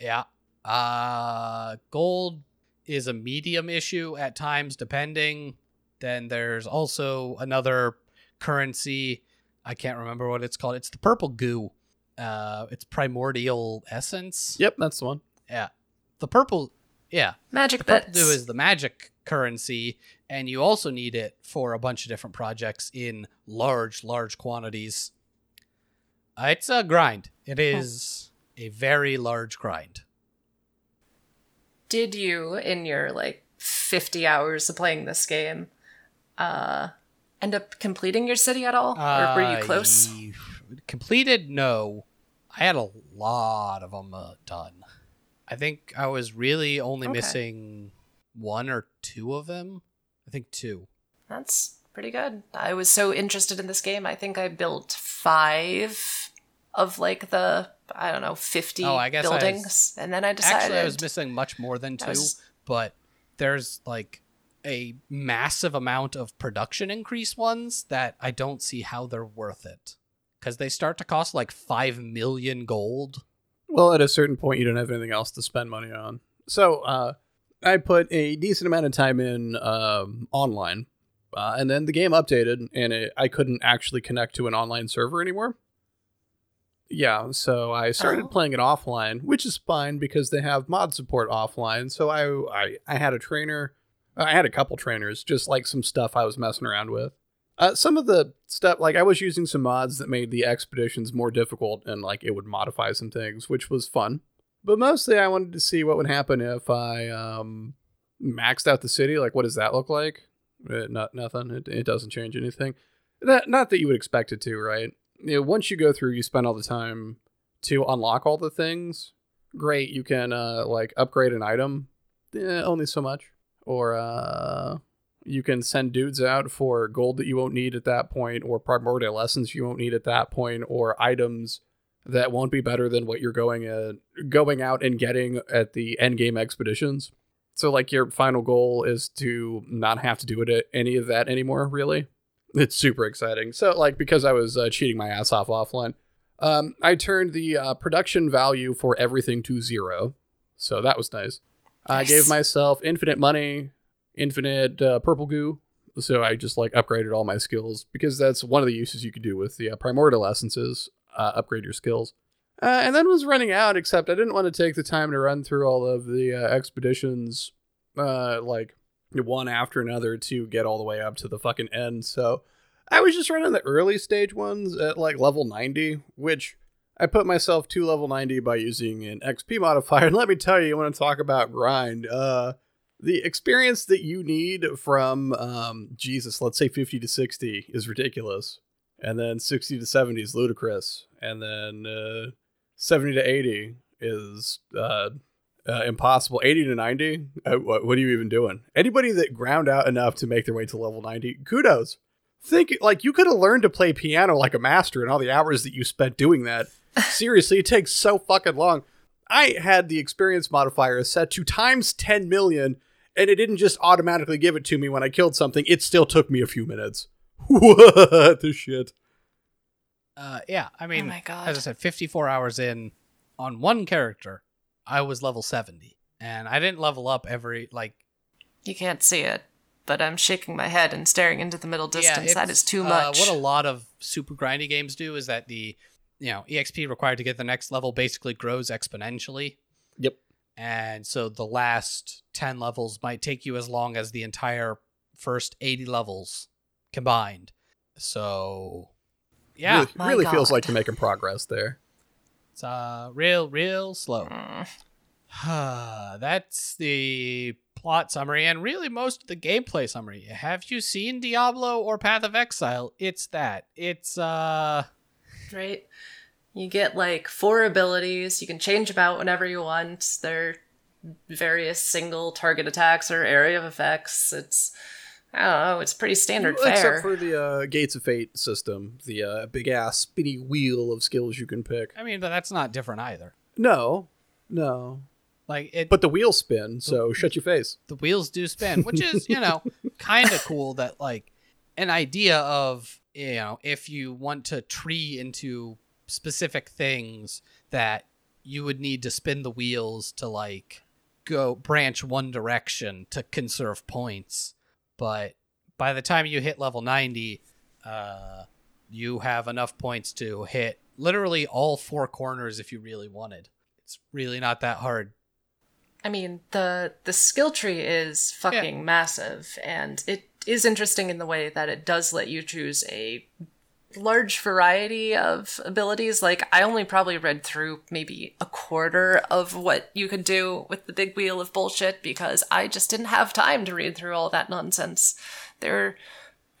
yeah. Uh, gold is a medium issue at times, depending. Then there's also another currency. I can't remember what it's called. It's the purple goo. Uh, it's primordial essence. Yep, that's the one. Yeah, the purple. Yeah, Magic The purple bits. goo is the magic currency, and you also need it for a bunch of different projects in large, large quantities. Uh, it's a grind. It is a very large grind. Did you, in your like 50 hours of playing this game, uh, end up completing your city at all? or were you Uh, close? y- Completed? No. I had a lot of them uh, done. I think I was really only Okay. missing one or two of them. I think two. That's pretty good. I was so interested in this game. I think I built five of like the I don't know fifty Oh, I guess I was- buildings, and then I decided Actually, I was missing much more than two, was- but there's like a massive amount of production increase ones that I don't see how they're worth it. Because they start to cost like 5 million gold. Well, at a certain point, you don't have anything else to spend money on. So uh, I put a decent amount of time in um, online, uh, and then the game updated, and it, I couldn't actually connect to an online server anymore. Yeah, so I started Oh. playing it offline, which is fine because they have mod support offline. So I, I, I had a trainer. I had a couple trainers, just like some stuff I was messing around with. Uh, some of the stuff, like I was using some mods that made the expeditions more difficult and like it would modify some things, which was fun. But mostly I wanted to see what would happen if I um, maxed out the city. Like, what does that look like? Uh, not nothing. It, it doesn't change anything. That, not that you would expect it to, right? You know, once you go through, you spend all the time to unlock all the things. Great, you can uh, like upgrade an item. Eh, only so much. Or uh, you can send dudes out for gold that you won't need at that point, or primordial essence you won't need at that point, or items that won't be better than what you're going at going out and getting at the end game expeditions. So like your final goal is to not have to do it any of that anymore, really. It's super exciting. So like because I was uh, cheating my ass off offline, um, I turned the uh, production value for everything to zero. So that was nice. I gave myself infinite money, infinite uh, purple goo. So I just like upgraded all my skills because that's one of the uses you could do with the uh, primordial essences. Uh, upgrade your skills. Uh, and then was running out, except I didn't want to take the time to run through all of the uh, expeditions, uh, like one after another to get all the way up to the fucking end. So I was just running the early stage ones at like level 90, which I put myself to level 90 by using an XP modifier. [LAUGHS] And let me tell you, want to talk about grind, uh, the experience that you need from um, Jesus, let's say 50 to 60 is ridiculous. And then 60 to 70 is ludicrous. And then uh, 70 to 80 is uh, uh, impossible. 80 to 90, uh, what, what are you even doing? Anybody that ground out enough to make their way to level 90, kudos. Think like you could have learned to play piano like a master in all the hours that you spent doing that. [LAUGHS] Seriously, it takes so fucking long. I had the experience modifier set to times 10 million, and it didn't just automatically give it to me when I killed something. It still took me a few minutes. [LAUGHS] What the shit? Uh, yeah, I mean, oh my god. as I said, 54 hours in on one character, I was level 70. And I didn't level up every, like, you can't see it, but I'm shaking my head and staring into the middle distance. that it's, is too uh, much. what a lot of super grindy games do is that the you know exp required to get the next level basically grows exponentially. Yep. And so the last 10 levels might take you as long as the entire first 80 levels combined. So yeah, really, really feels like you're making progress there. It's uh real real slow. Mm. [SIGHS] That's the plot summary and really most of the gameplay summary. Have you seen Diablo or Path of Exile? It's that. It's uh right? You get like four abilities. You can change them out whenever you want. They're various single target attacks or area of effects. It's I. It's pretty standard Well, fare. Except for the uh, Gates of Fate system, the uh, big ass spinny wheel of skills you can pick. I mean, but that's not different either. No, no. Like it But the wheels spin, so shut your face. the wheels do spin, which is, you know, [LAUGHS] kind of cool that like an idea of, you know, if you want to tree into specific things that you would need to spin the wheels to like go branch one direction to conserve points. But by the time you hit level 90, uh you have enough points to hit literally all four corners if you really wanted. It's really not that hard. I mean, the the skill tree is fucking massive, and it is interesting in the way that it does let you choose a large variety of abilities. Like, I only probably read through maybe a quarter of what you could do with the big wheel of bullshit because I just didn't have time to read through all that nonsense. There are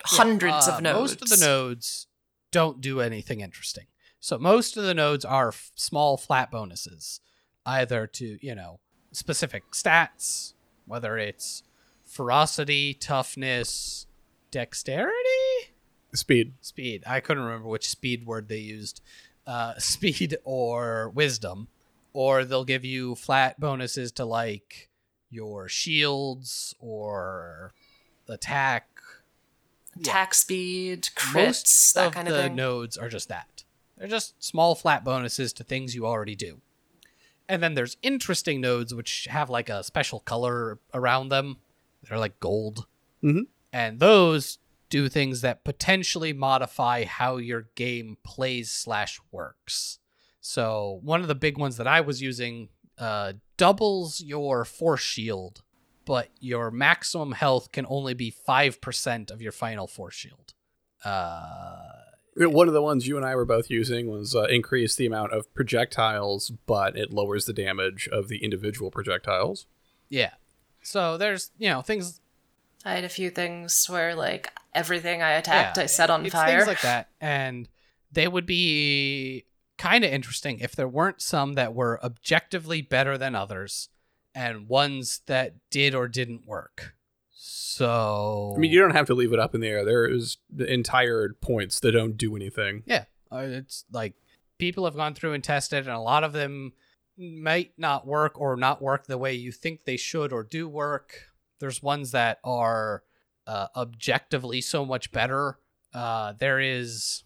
hundreds Uh, of nodes. Most of the nodes don't do anything interesting. So most of the nodes are f- small flat bonuses, either to, you know, specific stats, whether it's ferocity, toughness, dexterity, Speed. speed. I couldn't remember which speed word they used. Uh, [LAUGHS] speed or wisdom. Or they'll give you flat bonuses to like your shields or attack attack speed, crits, most that of kind the of thing. The nodes are just that. They're just small flat bonuses to things you already do. And then there's interesting nodes which have like a special color around them. They're like gold. Mhm. And those do things that potentially modify how your game plays slash works. So one of the big ones that I was using uh, doubles your force shield, but your maximum health can only be five percent of your final force shield. Uh, One of the ones you and I were both using was uh, increase the amount of projectiles, but it lowers the damage of the individual projectiles. yeah. So there's you know things I had a few things where like everything I attacked yeah, I set on it's fire. things like that, and they would be kind of interesting if there weren't some that were objectively better than others, and ones that did or didn't work. So I mean, you don't have to leave it up in the air. There is the entire points that don't do anything. Yeah, uh, it's like people have gone through and tested, and a lot of them might not work or not work the way you think they should or do work. There's ones that are uh, objectively so much better. Uh, there is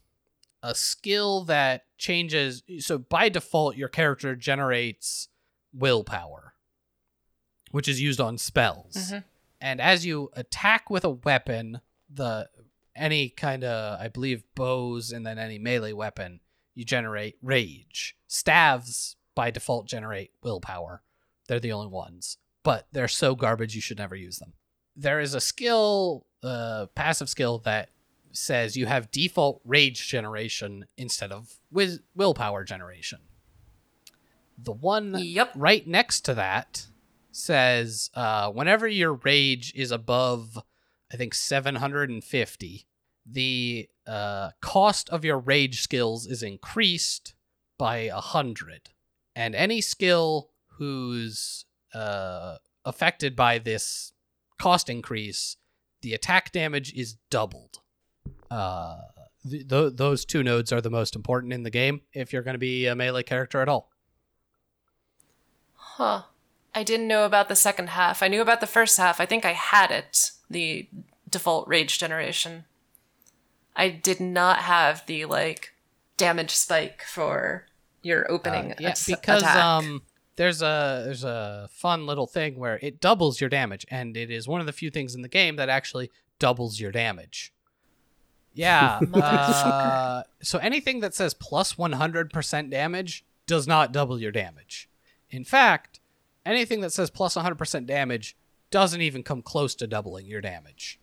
a skill that changes. So by default, your character generates willpower, which is used on spells Mhm. and as you attack with a weapon the any kind of i believe bows and then any melee weapon you generate rage staves by default generate willpower they're the only ones but they're so garbage you should never use them there is a skill uh passive skill that says you have default rage generation instead of wiz- willpower generation the one Yep. right next to that says uh, whenever your rage is above, I think 750, the uh, cost of your rage skills is increased by a hundred, and any skill who's uh, affected by this cost increase, the attack damage is doubled. Uh, th- th- those two nodes are the most important in the game if you're going to be a melee character at all. Huh. I didn't know about the second half. I knew about the first half. I think I had it, the default rage generation. I did not have the like damage spike for your opening Uh, yeah, because attack. um there's a there's a fun little thing where it doubles your damage, and it is one of the few things in the game that actually doubles your damage. Yeah. [LAUGHS] uh, so anything that says plus 100% damage does not double your damage. In fact, anything that says plus 100% damage doesn't even come close to doubling your damage.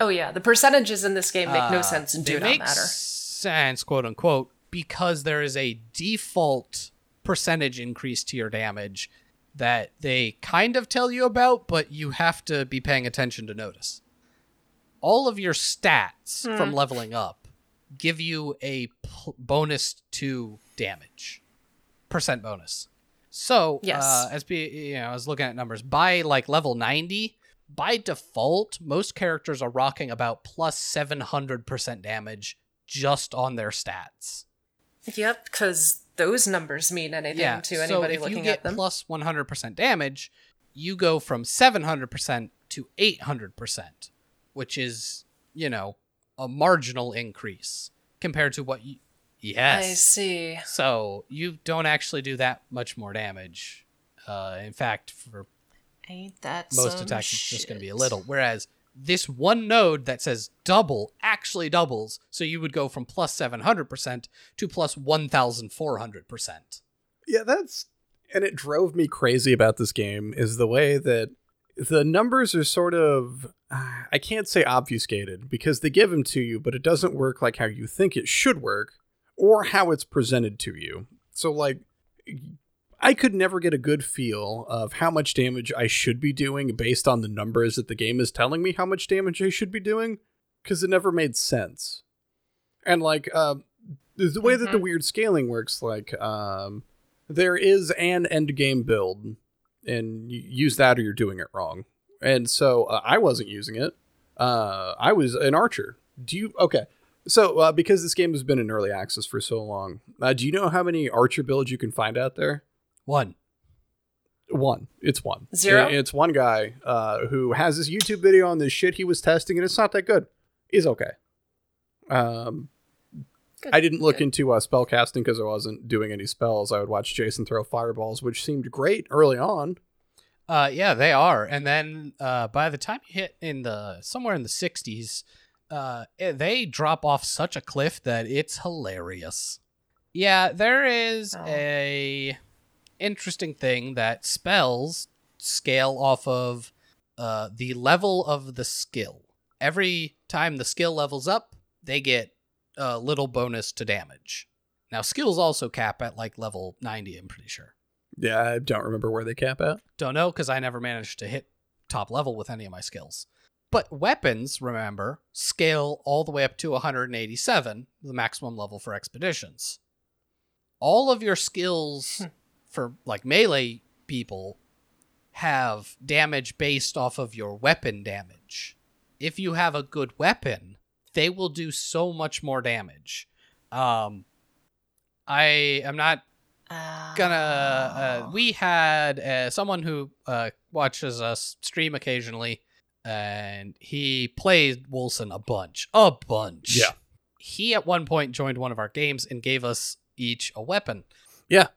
Oh yeah, the percentages in this game make no Uh, sense and do not make matter. sense, quote unquote, because there is a default percentage increase to your damage that they kind of tell you about, but you have to be paying attention to notice. All of your stats from Hmm. leveling up give you a p- bonus to damage, percent bonus. So, Yes. uh, as be, you know, I was looking at numbers by like level ninety. By default, most characters are rocking about plus plus seven hundred percent damage just on their stats. Yep, because those numbers mean anything to anybody so if looking you get at them. plus 100% damage, you go from 700% to 800%, which is, you know, a marginal increase compared to what you Yes. I see. So, you don't actually do that much more damage. Uh, in fact, for Ain't that most some attacks, it's just going to be a little. Whereas this one node that says double actually doubles. So you would go from plus 700% to plus 1,400%. Yeah, that's and it drove me crazy about this game is the way that the numbers are sort of [SIGHS] I can't say obfuscated because they give them to you, but it doesn't work like how you think it should work or how it's presented to you. So like I could never get a good feel of how much damage I should be doing based on the numbers that the game is telling me how much damage I should be doing because it never made sense. And like uh, the way that the Mhm. weird scaling works, like um, there is an end game build, and you use that or you're doing it wrong. And so uh, I wasn't using it. Uh, I was an archer. Do you okay? So uh, because this game has been in early access for so long, uh, do you know how many archer builds you can find out there? One. One. It's one. Zero? I- It's one guy uh, who has this YouTube video on this shit he was testing, and it's not that good. He's okay. Um, Good, I didn't look good. into uh, spell casting because I wasn't doing any spells. I would watch Jason throw fireballs, which seemed great early on. Uh, yeah, they are. And then uh, by the time you hit in the somewhere in the 60s, uh, eh, they drop off such a cliff that it's hilarious. Yeah, there is Oh. a interesting thing that spells scale off of uh, the level of the skill. Every time the skill levels up, they get a little bonus to damage. Now, skills also cap at like level 90, I'm pretty sure. Yeah, I don't remember where they cap at. Don't know because I never managed to hit top level with any of my skills. But weapons, remember, scale all the way up to 187, the maximum level for expeditions. All of your skills Hmm. For like melee people have damage based off of your weapon damage. If you have a good weapon, they will do so much more damage. Um I am not gonna uh, Oh. we had uh, someone who uh, watches us stream occasionally and he played Wolcen a bunch a bunch Yeah. he at one point joined one of our games and gave us each a weapon Yeah,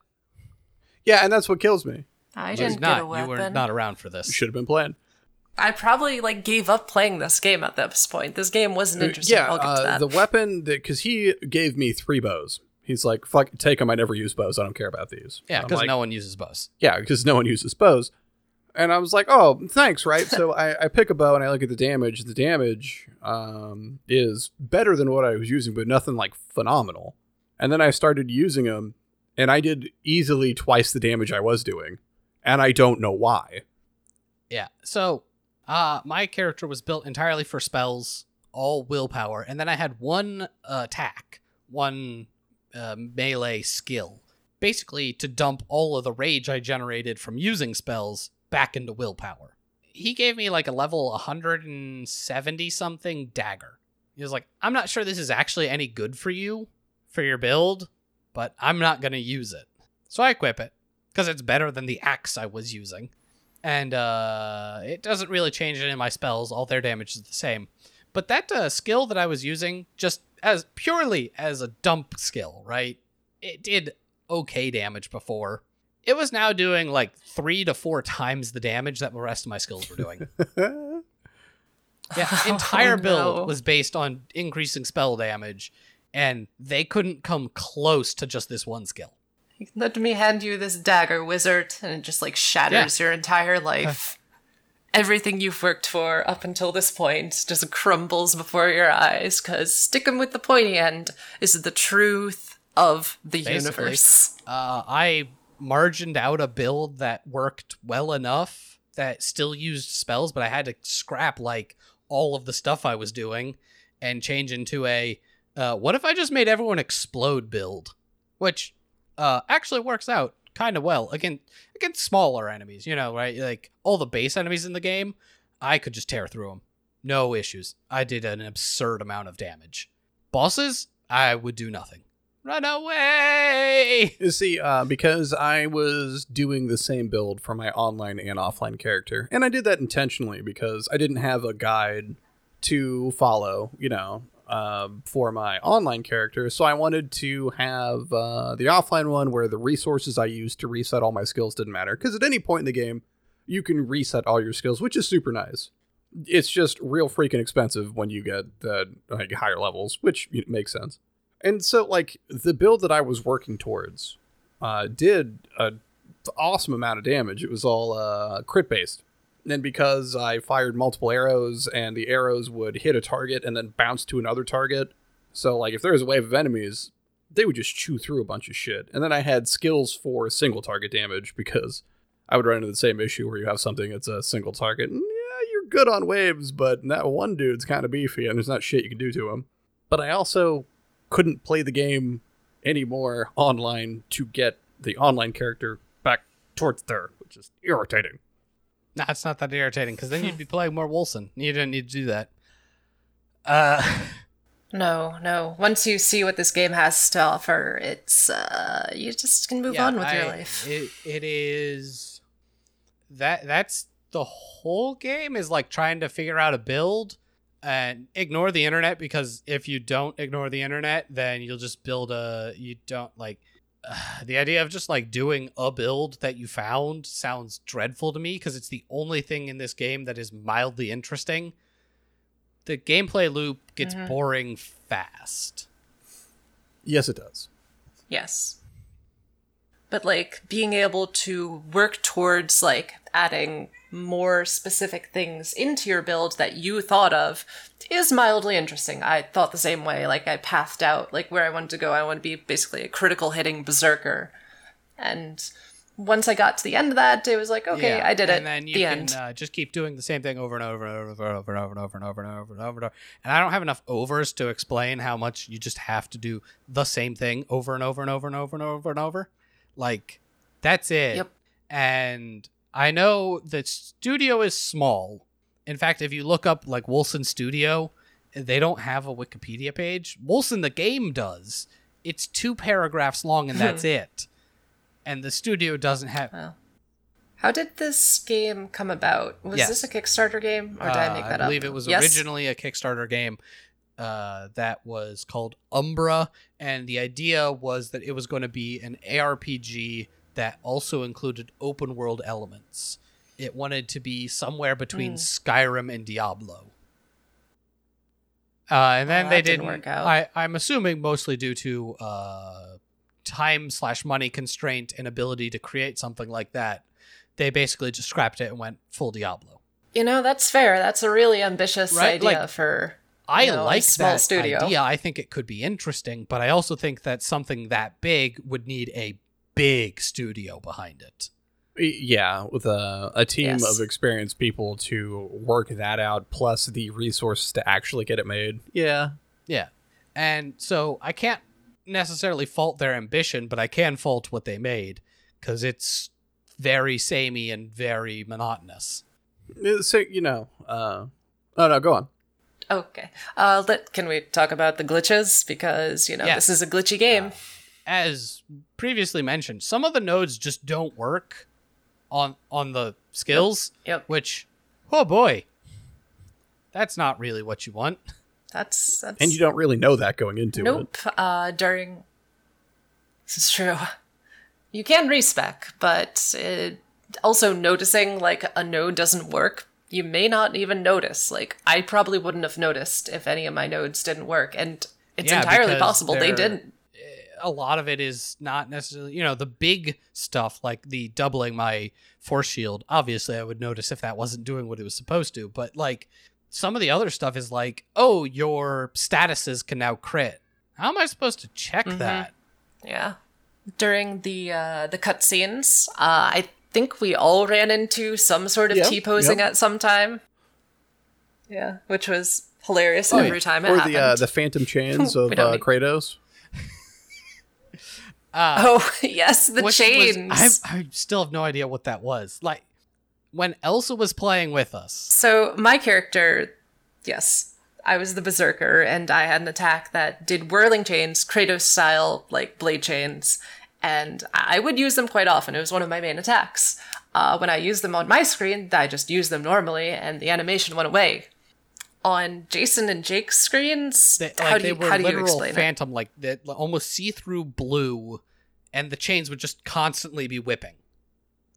and that's what kills me. I You didn't did not get a weapon. you were not around for this Should have been planned. I probably like gave up playing this game at this point. This game wasn't interesting. Yeah, I'll get to uh, that. the weapon that because he gave me three bows. He's like, "Fuck, take them. I never use bows. I don't care about these." yeah because like, no one uses bows Yeah, because no one uses bows. And I was like, oh, thanks, right? so [LAUGHS] I, I pick a bow and I look at the damage. The damage um, is better than what I was using, but nothing like phenomenal. And then I started using them, and I did easily twice the damage I was doing. And I don't know why. yeah so uh my character was built entirely for spells all willpower and then i had one uh, attack one uh, melee skill basically to dump all of the rage i generated from using spells back into willpower he gave me like a level 170 something dagger he was like i'm not sure this is actually any good for you for your build but i'm not going to use it so i equip it because it's better than the axe i was using and uh, it doesn't really change any of my spells. All their damage is the same. But that uh, skill that I was using, just as purely as a dump skill, right? It did okay damage before. It was now doing like three to four times the damage that the rest of my skills were doing. [LAUGHS] yeah, [LAUGHS] entire Oh, build no. was based on increasing spell damage, and they couldn't come close to just this one skill. Let me hand you this dagger, wizard, and it just like shatters your entire life. Everything you've worked for up until this point just crumbles before your eyes, because sticking with the pointy end is the truth of the Basically. universe. Uh, I margined out a build that worked well enough that still used spells, but I had to scrap like all of the stuff I was doing and change into a uh, what if I just made everyone explode build, which uh, actually works out kind of well again against smaller enemies. You know, right? Like all the base enemies in the game, I could just tear through them, no issues. I did an absurd amount of damage. Bosses, I would do nothing. Run away! [LAUGHS] You see, uh, because I was doing the same build for my online and offline character, and I did that intentionally because I didn't have a guide to follow, you know, uh, for my online character. So I wanted to have uh, the offline one where the resources I used to reset all my skills didn't matter. Because at any point in the game, you can reset all your skills, which is super nice. It's just real freaking expensive when you get the like higher levels, which makes sense. And so, like the build that I was working towards, uh, did a awesome amount of damage. It was all uh, crit based. And because I fired multiple arrows and the arrows would hit a target and then bounce to another target, so like if there was a wave of enemies, they would just chew through a bunch of shit. And then I had skills for single target damage because I would run into the same issue where you have something that's a single target. And yeah, you're good on waves, but that one dude's kind of beefy and there's not shit you can do to him. But I also couldn't play the game anymore online to get the online character back towards there, which is irritating. Nah, it's not that irritating because then you'd be playing more Wolcen. You didn't need to do that. Uh, [LAUGHS] No, no. Once you see what this game has to offer, it's uh you just can move yeah, on with your I- life. It, it is that that's the whole game is like trying to figure out a build and ignore the internet because if you don't ignore the internet, then you'll just build a you don't like [SIGHS] the idea of just like doing a build that you found sounds dreadful to me because it's the only thing in this game that is mildly interesting. The gameplay loop gets Mhm. boring fast. Yes, it does. Yes. But like being able to work towards like adding more specific things into your build that you thought of is mildly interesting. I thought the same way. Like I pathed out like where I wanted to go. I want to be basically a critical hitting berserker. And once I got to the end of that, it was like, okay, Yeah, I did it. And then you the can. Uh, just keep doing the same thing over and over and over and over and over and over and over and over and over and over. And I don't have enough overs to explain how much you just have to do the same thing over and over and over and over and over and over. Like that's it. Yep. And I know the studio is small. In fact, if you look up like Wolcen Studio, they don't have a Wikipedia page. Wolcen the game does. It's two paragraphs long and that's it. And the studio doesn't have Wow. How did this game come about? Was Yes. this a Kickstarter game, or did I Uh, make that up? I believe up? it was Yes? originally a Kickstarter game uh, that was called Umbra, and the idea was that it was going to be an ARPG that also included open world elements. It wanted to be somewhere between Hmm. Skyrim and Diablo. Uh, and then Oh, they didn't didn't. work out. I, I'm assuming mostly due to uh, time slash money constraint and ability to create something like that. They basically just scrapped it and went full Diablo. You know, that's fair. That's a really ambitious Right, idea like- for. I know, like small that studio. idea. I think it could be interesting, but I also think that something that big would need a big studio behind it. Yeah, with a, a team Yes. of experienced people to work that out, plus the resources to actually get it made. Yeah. Yeah. And so I can't necessarily fault their ambition, but I can fault what they made because it's very samey and very monotonous. Uh, So, you know, uh, oh no, go on. Okay. Uh, let, can we talk about the glitches? Because, you know, Yes. this is a glitchy game. As previously mentioned, some of the nodes just don't work on on the skills, Yep. which oh boy. That's not really what you want. That's. that's And you don't really know that going into it. Nope. Uh, during. This is true. you can respec, but it, also noticing like a node doesn't work, you may not even notice. Like I probably wouldn't have noticed if any of my nodes didn't work, and it's Yeah, entirely possible they didn't. A lot of it is not necessarily, you know, the big stuff like the doubling my force shield. Obviously, I would notice if that wasn't doing what it was supposed to, but like some of the other stuff is like, oh, your statuses can now crit. How am I supposed to check Mm-hmm. that? Yeah. During the uh, the cutscenes, uh, I think we all ran into some sort of Yep, T posing yep. at some time. Yeah, which was hilarious Oh, yeah. every time it Or happened. the uh, the phantom chains [LAUGHS] of uh, need- Kratos. Uh, oh [LAUGHS] yes, the which was- chains. I, I still have no idea what that was. Like when Elsa was playing with us. So my character, yes, I was the berserker, and I had an attack that did whirling chains, Kratos style, like blade chains, and I would use them quite often. It was one of my main attacks. Uh, when I used them on my screen, I just used them normally, and the animation went away. On Jason and Jake's screens, They, like how do they you, were how do you literal explain it? phantom, like that, almost see-through blue, and the chains would just constantly be whipping.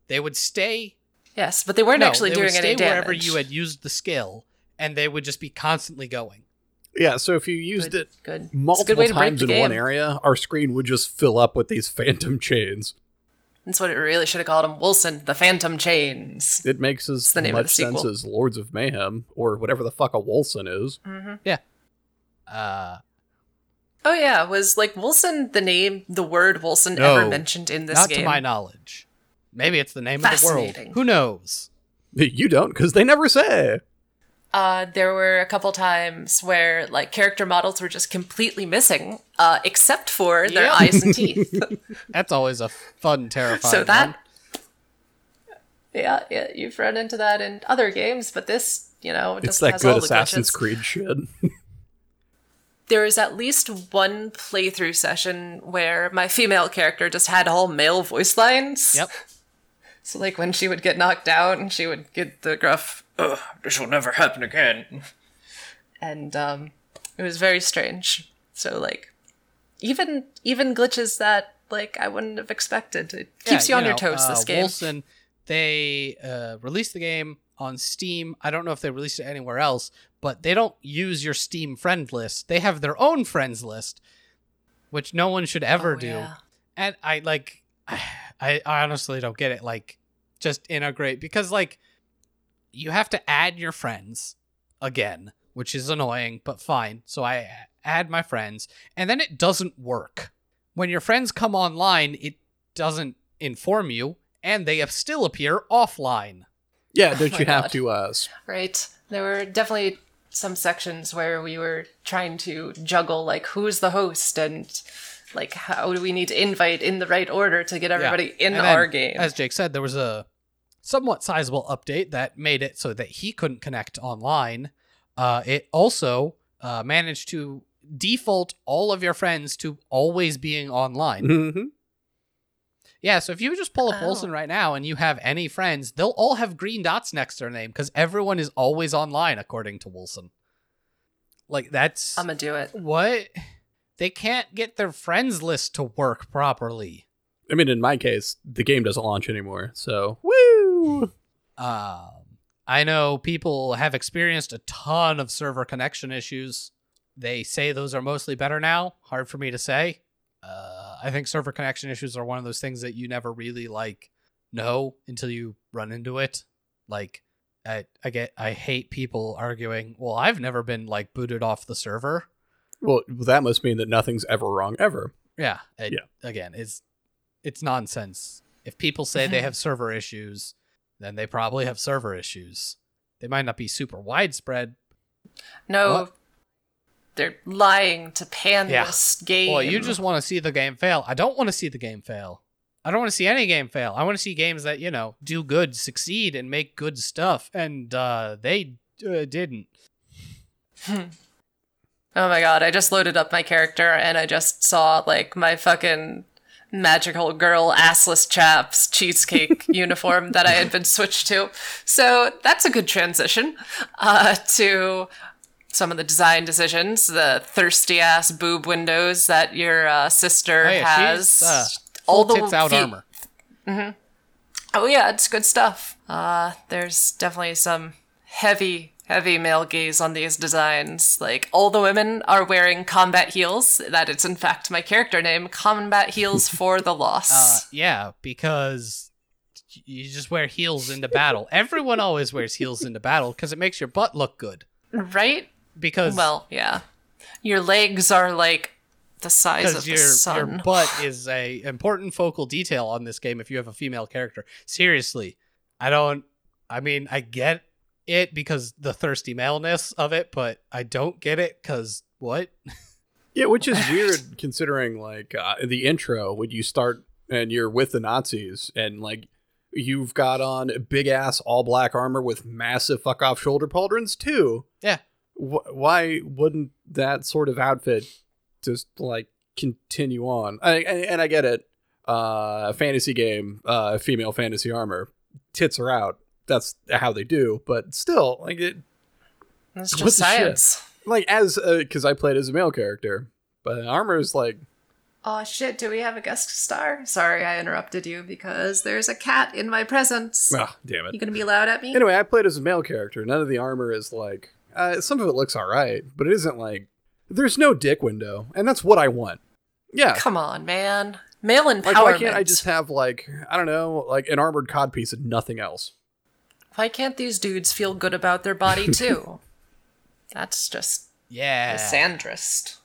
They would stay. Yes, but they weren't no, actually they doing would stay any damage. wherever you had used the skill, and they would just be constantly going. Yeah, so if you used Good, it good. Multiple good way to break times the in one area, our screen would just fill up with these [LAUGHS] phantom chains. That's what it really should have called him, Wolcen, the Phantom Chains. It makes as the name of the much sense as Lords of Mayhem or whatever the fuck a Wolcen is. Uh, Oh yeah, was like Wolcen the name, the word Wolcen No, ever mentioned in this not game? to my knowledge. Maybe it's the name of the world. Who knows? [LAUGHS] You don't, because they never say. Uh, there were a couple times where like character models were just completely missing, uh, except for their Yep. eyes and teeth. [LAUGHS] [LAUGHS] That's always a fun, terrifying. so that, one. yeah, yeah, you've run into that in other games, but this, you know, it It's just that has good all Assassin's. Creed shit. [LAUGHS] There was at least one playthrough session where my female character just had all male voice lines. Yep. So like when she would get knocked out and she would get the gruff, Ugh, this will never happen again. And um it was very strange. So like even even glitches that like I wouldn't have expected. It keeps Yeah, you on your toes uh, this game. Wolcen, they uh, released the game on Steam. I don't know if they released it anywhere else, but they don't use your Steam friend list. They have their own friends list, which no one should ever Oh, do. yeah. And I like, [SIGHS] I, I honestly don't get it. Like, just integrate because like, you have to add your friends again, which is annoying, but fine. So I add my friends, and then it doesn't work. When your friends come online, it doesn't inform you, and they still appear offline. Yeah, don't [LAUGHS] my you have God. to uh Right. There were definitely some sections where we were trying to juggle like who's the host and like how do we need to invite in the right order to get everybody in And then, our game. As Jake said, there was a somewhat sizable update that made it so that he couldn't connect online. Uh, it also uh, managed to default all of your friends to always being online. Mhm. Yeah, so if you just pull up Oh. Wolcen right now and you have any friends, they'll all have green dots next to their name because everyone is always online, according to Wolcen. Like, that's I'm gonna do it. what? They can't get their friends list to work properly. I mean, in my case, the game doesn't launch anymore, so woo! Um, I know people have experienced a ton of server connection issues. They say those are mostly better now. Hard for me to say. Uh, I think server connection issues are one of those things that you never really like know until you run into it. Like, I, I get, I hate people arguing. Well, I've never been like booted off the server. Well, that must mean that nothing's ever wrong ever. Yeah. it- Yeah. Again, it's it's nonsense. If people say they [LAUGHS] have server issues, then they probably have server issues. They might not be super widespread. No, What? they're lying to pan Yeah. this game. Well, you just want to see the game fail. I don't want to see the game fail. I don't want to see any game fail. I want to see games that, you know, do good, succeed, and make good stuff. And uh, they uh, didn't. [LAUGHS] Oh my god, I just loaded up my character and I just saw like my fucking magical girl assless chaps cheesecake [LAUGHS] uniform that I had been switched to. So that's a good transition uh, to some of the design decisions, the thirsty ass boob windows that your uh, sister Oh, yeah, has. she's, uh, all the tits out fe- armor. Oh yeah, it's good stuff. Uh, there's definitely some heavy, heavy male gaze on these designs. Like all the women are wearing combat heels. That it's in fact my character name, combat heels [LAUGHS] for the loss. Uh, yeah, because you just wear heels into battle. Everyone always wears heels into battle because it makes your butt look good. right? Because Well, yeah. Your legs are like the size of because the sun. your butt [LAUGHS] is a important focal detail on this game if you have a female character. Seriously, I don't. I mean, I get it because the thirsty maleness of it, but I don't get it because what? [LAUGHS] Yeah, which is weird considering like uh, the intro when you start and you're with the Nazis and like you've got on big ass all black armor with massive fuck off shoulder pauldrons too. Yeah. Wh- why wouldn't that sort of outfit just like continue on? I, and, and I get it. Uh, fantasy game, uh, female fantasy armor, tits are out. That's how they do. But still, like it, it's just science. like as because I played as a male character, but armor is like Oh shit, do we have a guest star? Sorry, I interrupted you because there's a cat in my presence. ah, damn it. You gonna be loud at me? Anyway, I played as a male character. None of the armor is like. Uh, some of it looks all right, but it isn't like. There's no dick window, and that's what I want. Yeah, Come on, man. Male empowerment. like why can't I just have like I don't know, like an armored codpiece and nothing else? Why can't these dudes feel good about their body [LAUGHS] too? That's just Yeah, misandrist.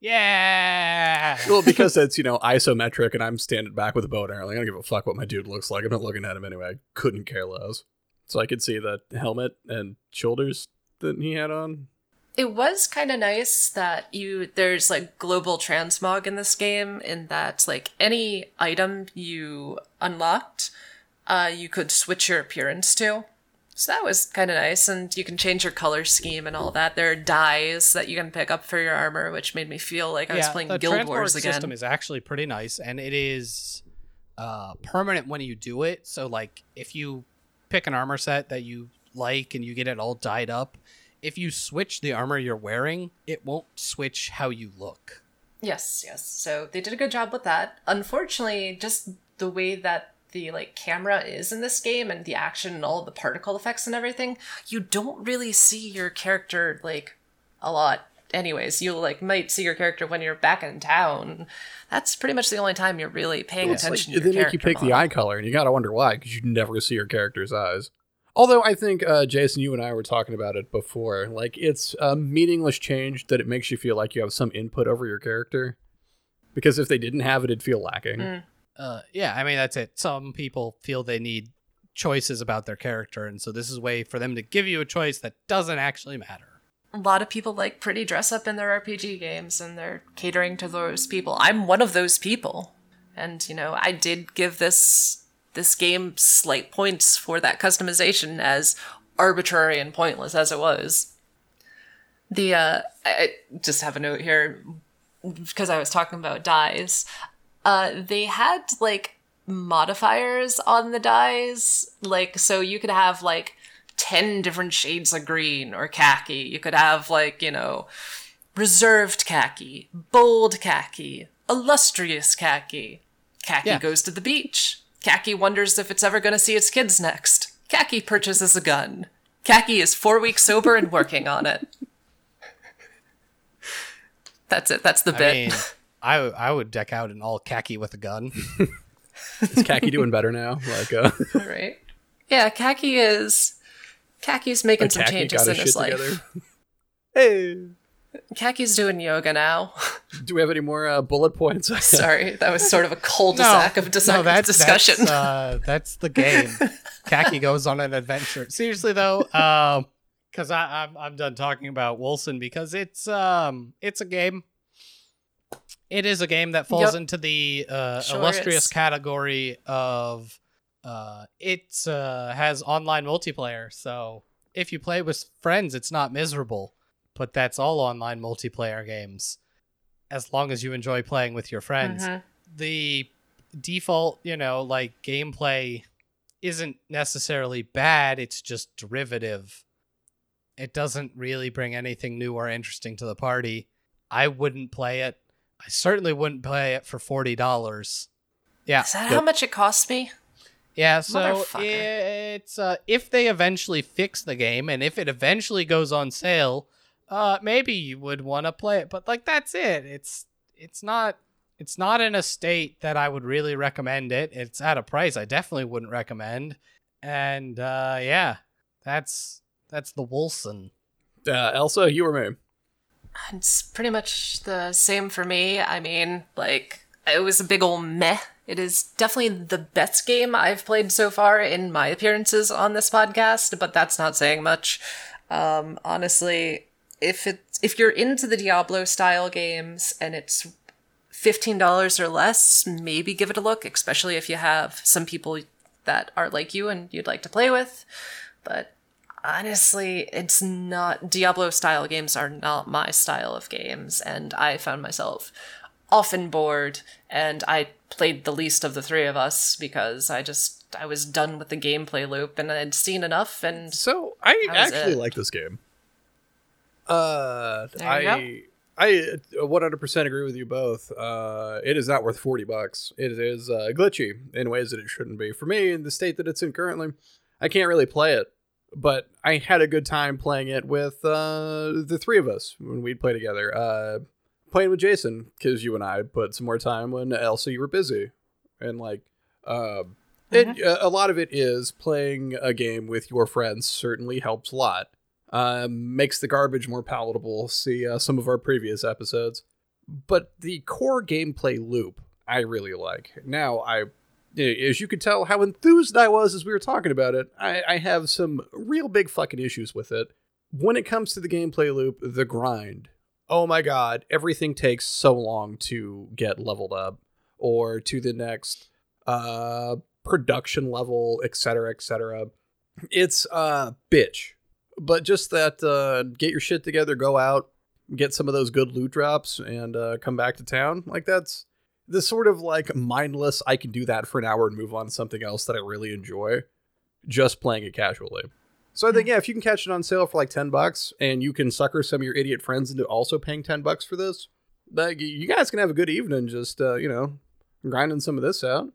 yeah. Well, because it's you know isometric, and I'm standing back with a bow and arrow. Like, I don't give a fuck what my dude looks like. I'm not looking at him anyway. I couldn't care less. So I could see the helmet and shoulders that he had on. It was kind of nice that you there's like global transmog in this game in that like any item you unlocked uh you could switch your appearance to. So that was kind of nice and you can change your color scheme and all that. There are dyes that you can pick up for your armor which made me feel like I was playing Guild Wars again. The system is actually pretty nice, and it is uh, permanent when you do it. So, like, if you pick an armor set that you like and you get it all dyed up, if you switch the armor you're wearing, it won't switch how you look. Yes, yes. So they did a good job with that. Unfortunately, just the way that the like camera is in this game and the action and all the particle effects and everything, you don't really see your character like a lot. Anyways, you like might see your character when you're back in town. That's pretty much the only time you're really paying It's like, attention to they make you pick the eye color, and you gotta wonder why, because you never see your character's eyes. Although I think uh, Jason, you and I were talking about it before. Like it's a meaningless change that it makes you feel like you have some input over your character. Because if they didn't have it, it'd feel lacking. Mm. Uh, yeah, I mean that's it. Some people feel they need choices about their character, and so this is a way for them to give you a choice that doesn't actually matter. a lot of people like pretty dress up in their RPG games and they're catering to those people. I'm one of those people. And you know, I did give this this game slight points for that customization as arbitrary and pointless as it was. The uh I just have a note here because I was talking about dyes. Uh they had like modifiers on the dyes like so you could have like 10 different shades of green or khaki. You could have, like, you know, reserved khaki, bold khaki, illustrious khaki. Khaki Yeah. goes to the beach. Khaki wonders if it's ever going to see its kids next. Khaki purchases a gun. Khaki is four weeks sober and working on it. [LAUGHS] That's it. That's the I bit. mean, [LAUGHS] I I would deck out in all khaki with a gun. [LAUGHS] Is Khaki doing better now? Like, uh, [LAUGHS] right? Yeah, Khaki is. Khaki's making some Khaki changes got in his his life. together. [LAUGHS] hey, Khaki's doing yoga now. do we have any more uh, bullet points? Sorry, that was sort of a cul-de-sac of dis- discussion. That's, uh, that's the game. Khaki goes on an adventure. Seriously though, um, because I I'm I'm done talking about Wolcen because it's um it's a game. It is a game that falls Yep. into the uh, Sure illustrious is. category of uh it uh, has online multiplayer. So if you play with friends, it's not miserable. But that's all online multiplayer games. As long as you enjoy playing with your friends Mhm. the default, you know, like gameplay isn't necessarily bad, it's just derivative. It doesn't really bring anything new or interesting to the party. I wouldn't play it. I certainly wouldn't play it for $40. Yeah. Is that Yep. how much it cost me? Yeah, so it's uh, if they eventually fix the game and if it eventually goes on sale, uh, maybe you would want to play it. But like that's it. It's it's not it's not in a state that I would really recommend it. It's at a price I definitely wouldn't recommend. And uh, yeah, that's that's the Wolcen. Uh, Elsa, you or me? It's pretty much the same for me. I mean, like, it was a big ol' meh. It is definitely the best game I've played so far in my appearances on this podcast, but that's not saying much. Um, honestly, if it if you're into the Diablo style games and it's fifteen dollars or less, maybe give it a look, especially if you have some people that are like you and you'd like to play with. But honestly, it's not Diablo style games are not my style of games, and I found myself often bored, and I played the least of the three of us because I just I was done with the gameplay loop and I'd seen enough and So I actually it. like this game. Uh, There I I 100% agree with you both. Uh, it is not worth 40 bucks. It is uh, glitchy in ways that it shouldn't be. For me, in the state that it's in currently, I can't really play it. But I had a good time playing it with uh, the three of us when we'd play together. Uh, playing with Jason because you and I put some more time when Elsa you were busy, and like, uh, it, a lot of it is playing a game with your friends. Certainly helps a lot. Um, makes the garbage more palatable. See uh, some of our previous episodes, but the core gameplay loop I really like. Now I. As you could tell how enthused I was as we were talking about it, I, I have some real big fucking issues with it. When it comes to the gameplay loop, the grind, oh my god, everything takes so long to get leveled up or to the next uh production level, etc., etc. It's uh bitch. But just that uh get your shit together, go out, get some of those good loot drops and uh come back to town. Like that's the sort of like mindless I can do that for an hour and move on to something else that I really enjoy just playing it casually. So I think yeah, if you can catch it on sale for like ten bucks, and you can sucker some of your idiot friends into also paying ten bucks for this, like you guys can have a good evening just uh, you know grinding some of this out.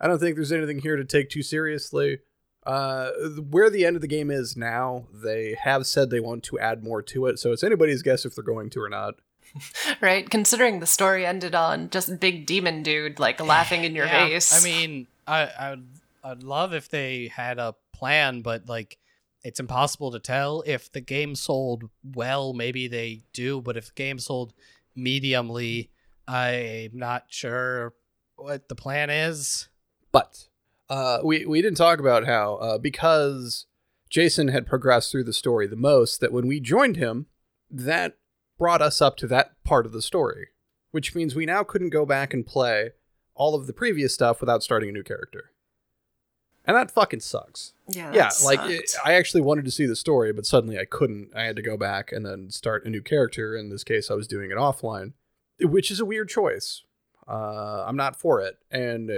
I don't think there's anything here to take too seriously. Uh, where the end of the game is now, they have said they want to add more to it, so it's anybody's guess if they're going to or not. [LAUGHS] right? Considering the story ended on just big demon dude like [LAUGHS] laughing in your Yeah, face. I mean, I I'd, I'd love if they had a plan, but like it's impossible to tell if the game sold well. Maybe they do, but if the game sold mediumly, I'm not sure what the plan is. But uh, we we didn't talk about how uh, because Jason had progressed through the story the most that when we joined him, that brought us up to that part of the story, which means we now couldn't go back and play all of the previous stuff without starting a new character, and that fucking sucks. yeah, yeah, like it, I actually wanted to see the story, but suddenly I couldn't. I had to go back and then start a new character. In this case, I was doing it offline, which is a weird choice. Uh, I'm not for it. And uh,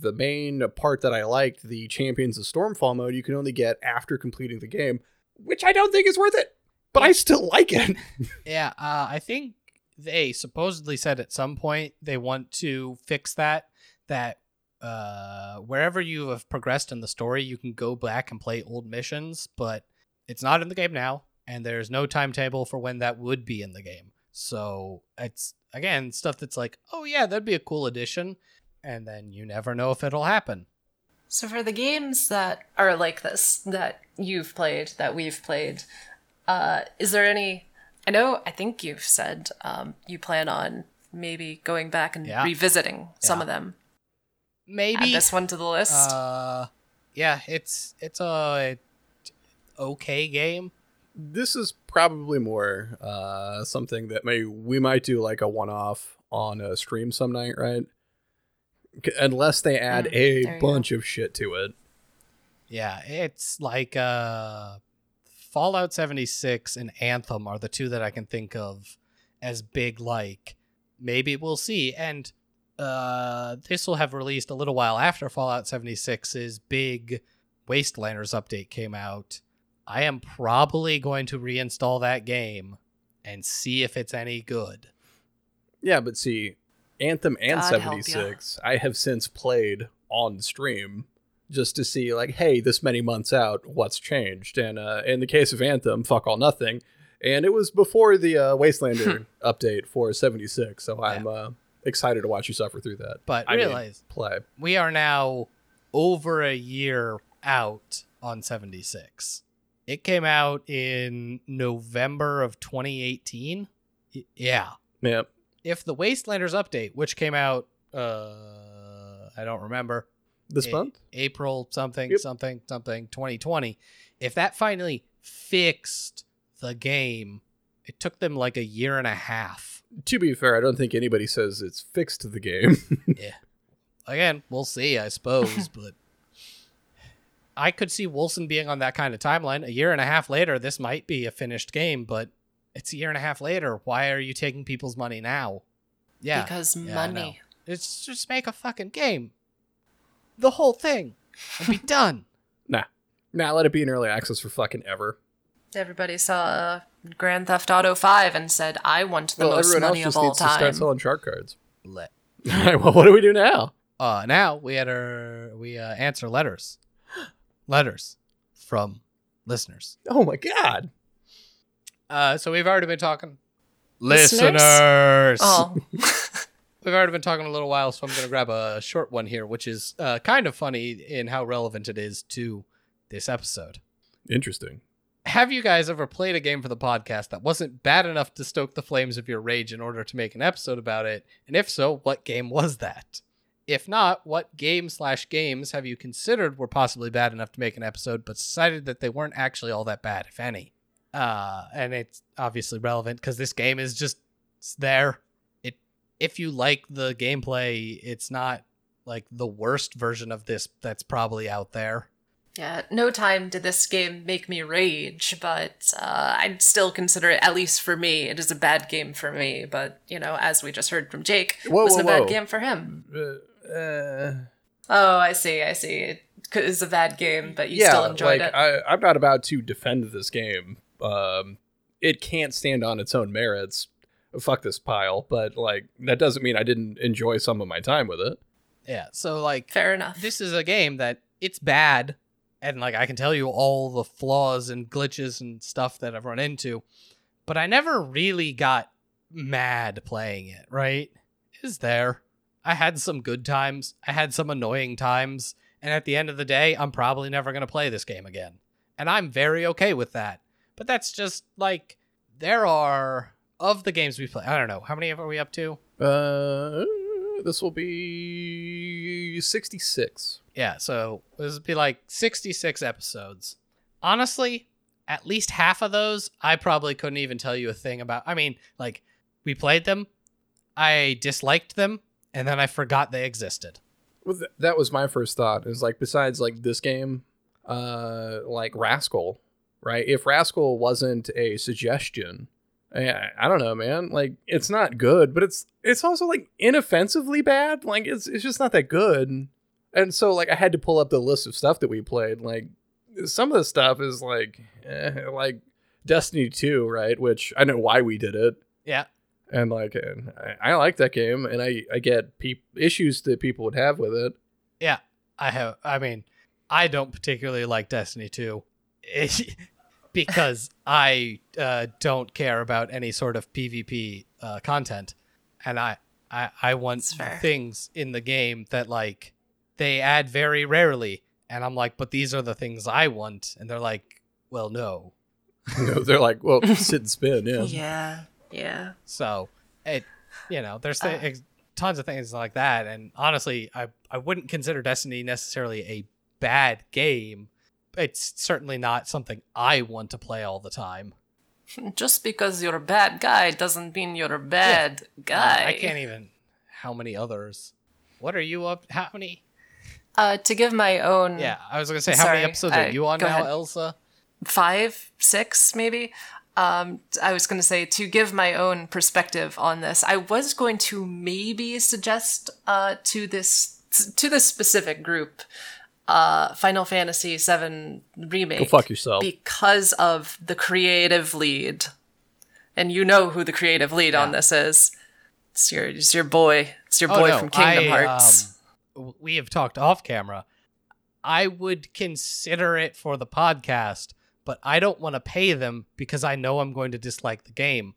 the main part that I liked, the Champions of Stormfall mode, you can only get after completing the game, which I don't think is worth it. But I still like it. [LAUGHS] Yeah, uh, I think they supposedly said at some point they want to fix that. That uh, wherever you have progressed in the story, you can go back and play old missions, but it's not in the game now, and there's no timetable for when that would be in the game. So it's again stuff that's like, oh yeah, that'd be a cool addition, and then you never know if it'll happen. So for the games that are like this that you've played, that we've played, uh, is there any? I know. I think you've said um, you plan on maybe going back and Yeah. revisiting some Yeah. of them. Add Maybe this one to the list. Uh, yeah, it's it's a okay game. this is probably more uh, something that may we might do like a one-off on a stream some night, right? Unless they add Mm, a you bunch of shit to it. Yeah, it's like uh Fallout 76 and Anthem are the two that I can think of as big like maybe we'll see and uh this will have released a little while after Fallout 76's big Wastelanders update came out. I am probably going to reinstall that game and see if it's any good. Yeah, but see, Anthem and God 76, I have since played on stream just to see like, hey, this many months out, what's changed? And uh, in the case of Anthem, fuck all nothing. And it was before the uh, Wastelander [LAUGHS] update for 76, so I'm uh, excited to watch you suffer through that. But I mean, realize play. we are now over a year out on 76. It came out in November of 2018. Y- yeah. Yeah, If the Wastelanders update, which came out, uh, I don't remember, this A- month. April something, Yep. something, something, 2020. If that finally fixed the game, it took them like a year and a half. To be fair, I don't think anybody says it's fixed the game. [LAUGHS] Yeah. Again, we'll see, I suppose, [LAUGHS] but I could see Wolcen being on that kind of timeline. A year and a half later, this might be a finished game, but it's a year and a half later. Why are you taking people's money now? Yeah. because yeah, I know. money. It's just make a fucking game. The whole thing. And be [LAUGHS] done. nah, Nah, let it be in early access for fucking ever. Everybody saw uh, Grand Theft Auto 5 and said, I want the well, most everyone else money just of all needs to start selling shark cards. Let. [LAUGHS] All right, well, what do we do now? Uh now we had our we uh, answer letters. [GASPS] letters from listeners. Oh my god. Uh so we've already been talking Listeners? listeners. Oh, [LAUGHS] We've already been talking a little while, so I'm going to grab a short one here, which is uh, kind of funny in how relevant it is to this episode. Interesting. Have you guys ever played a game for the podcast that wasn't bad enough to stoke the flames of your rage in order to make an episode about it? And if so, what game was that? If not, what game slash games have you considered were possibly bad enough to make an episode, but decided that they weren't actually all that bad, if any? Uh, and it's obviously relevant because this game is just there. It if you like the gameplay, it's not like the worst version of this that's probably out there. yeah. No time did this game make me rage, but uh, I'd still consider it, at least for me, it is a bad game for me. But, you know, as we just heard from Jake, it wasn't whoa, a whoa. bad game for him. Uh, uh, Oh, I see, I see. It is a bad game, but you yeah, still enjoyed like it. I, I'm not about to defend this game. Um, it can't stand on its own merits. Fuck this pile, but like that doesn't mean I didn't enjoy some of my time with it. Yeah, so like Fair enough. this is a game that it's bad and like i can tell you all the flaws and glitches and stuff that i've run into but i never really got mad playing it right Is there i had some good times i had some annoying times and at the end of the day i'm probably never going to play this game again and i'm very okay with that but that's just like there are of the games we play i don't know how many are we up to Uh, this will be 66. Yeah, so this would be like 66 episodes. Honestly, at least half of those, I probably couldn't even tell you a thing about. I mean, like, we played them, I disliked them, and then I forgot they existed. Well, th- that was my first thought. Is like besides like this game, uh, like Rascal, right? If Rascal wasn't a suggestion, I, I don't know, man. Like it's not good, but it's it's also like inoffensively bad. Like it's it's just not that good. And so like I had to pull up the list of stuff that we played. Like some of the stuff is like eh, like Destiny 2, right? Which I know why we did it. Yeah. And like and I, I like that game and I I get peop issues that people would have with it. Yeah. I have, I mean, I don't particularly like Destiny 2 [LAUGHS] because I uh, don't care about any sort of PvP uh, content. And I, I, I want things in the game that, like, they add very rarely. And I'm like, but these are the things I want. And they're like, well, no. [LAUGHS] You know, they're like, well, [LAUGHS] sit and spin, yeah. yeah, yeah. So it, you know, there's th- Uh. tons of things like that. And honestly, I I wouldn't consider Destiny necessarily a bad game. It's certainly not something I want to play all the time. [LAUGHS] Just because you're a bad guy doesn't mean you're a bad guy. I can't even. How many others? What are you up? How many? Uh, to give my own Yeah, I was gonna say, how many episodes I- are you on now, ahead. Elsa? five, six, maybe. Um, I was going to say to give my own perspective on this. I was going to maybe suggest uh, to this to this specific group, uh, Final Fantasy VII remake. Go fuck yourself. because of the creative lead, and you know who the creative lead on this is. It's your it's your boy. It's your Oh, boy no, from Kingdom I, Hearts. um, we have talked off camera. I would consider it for the podcast, but I don't want to pay them because I know I'm going to dislike the game.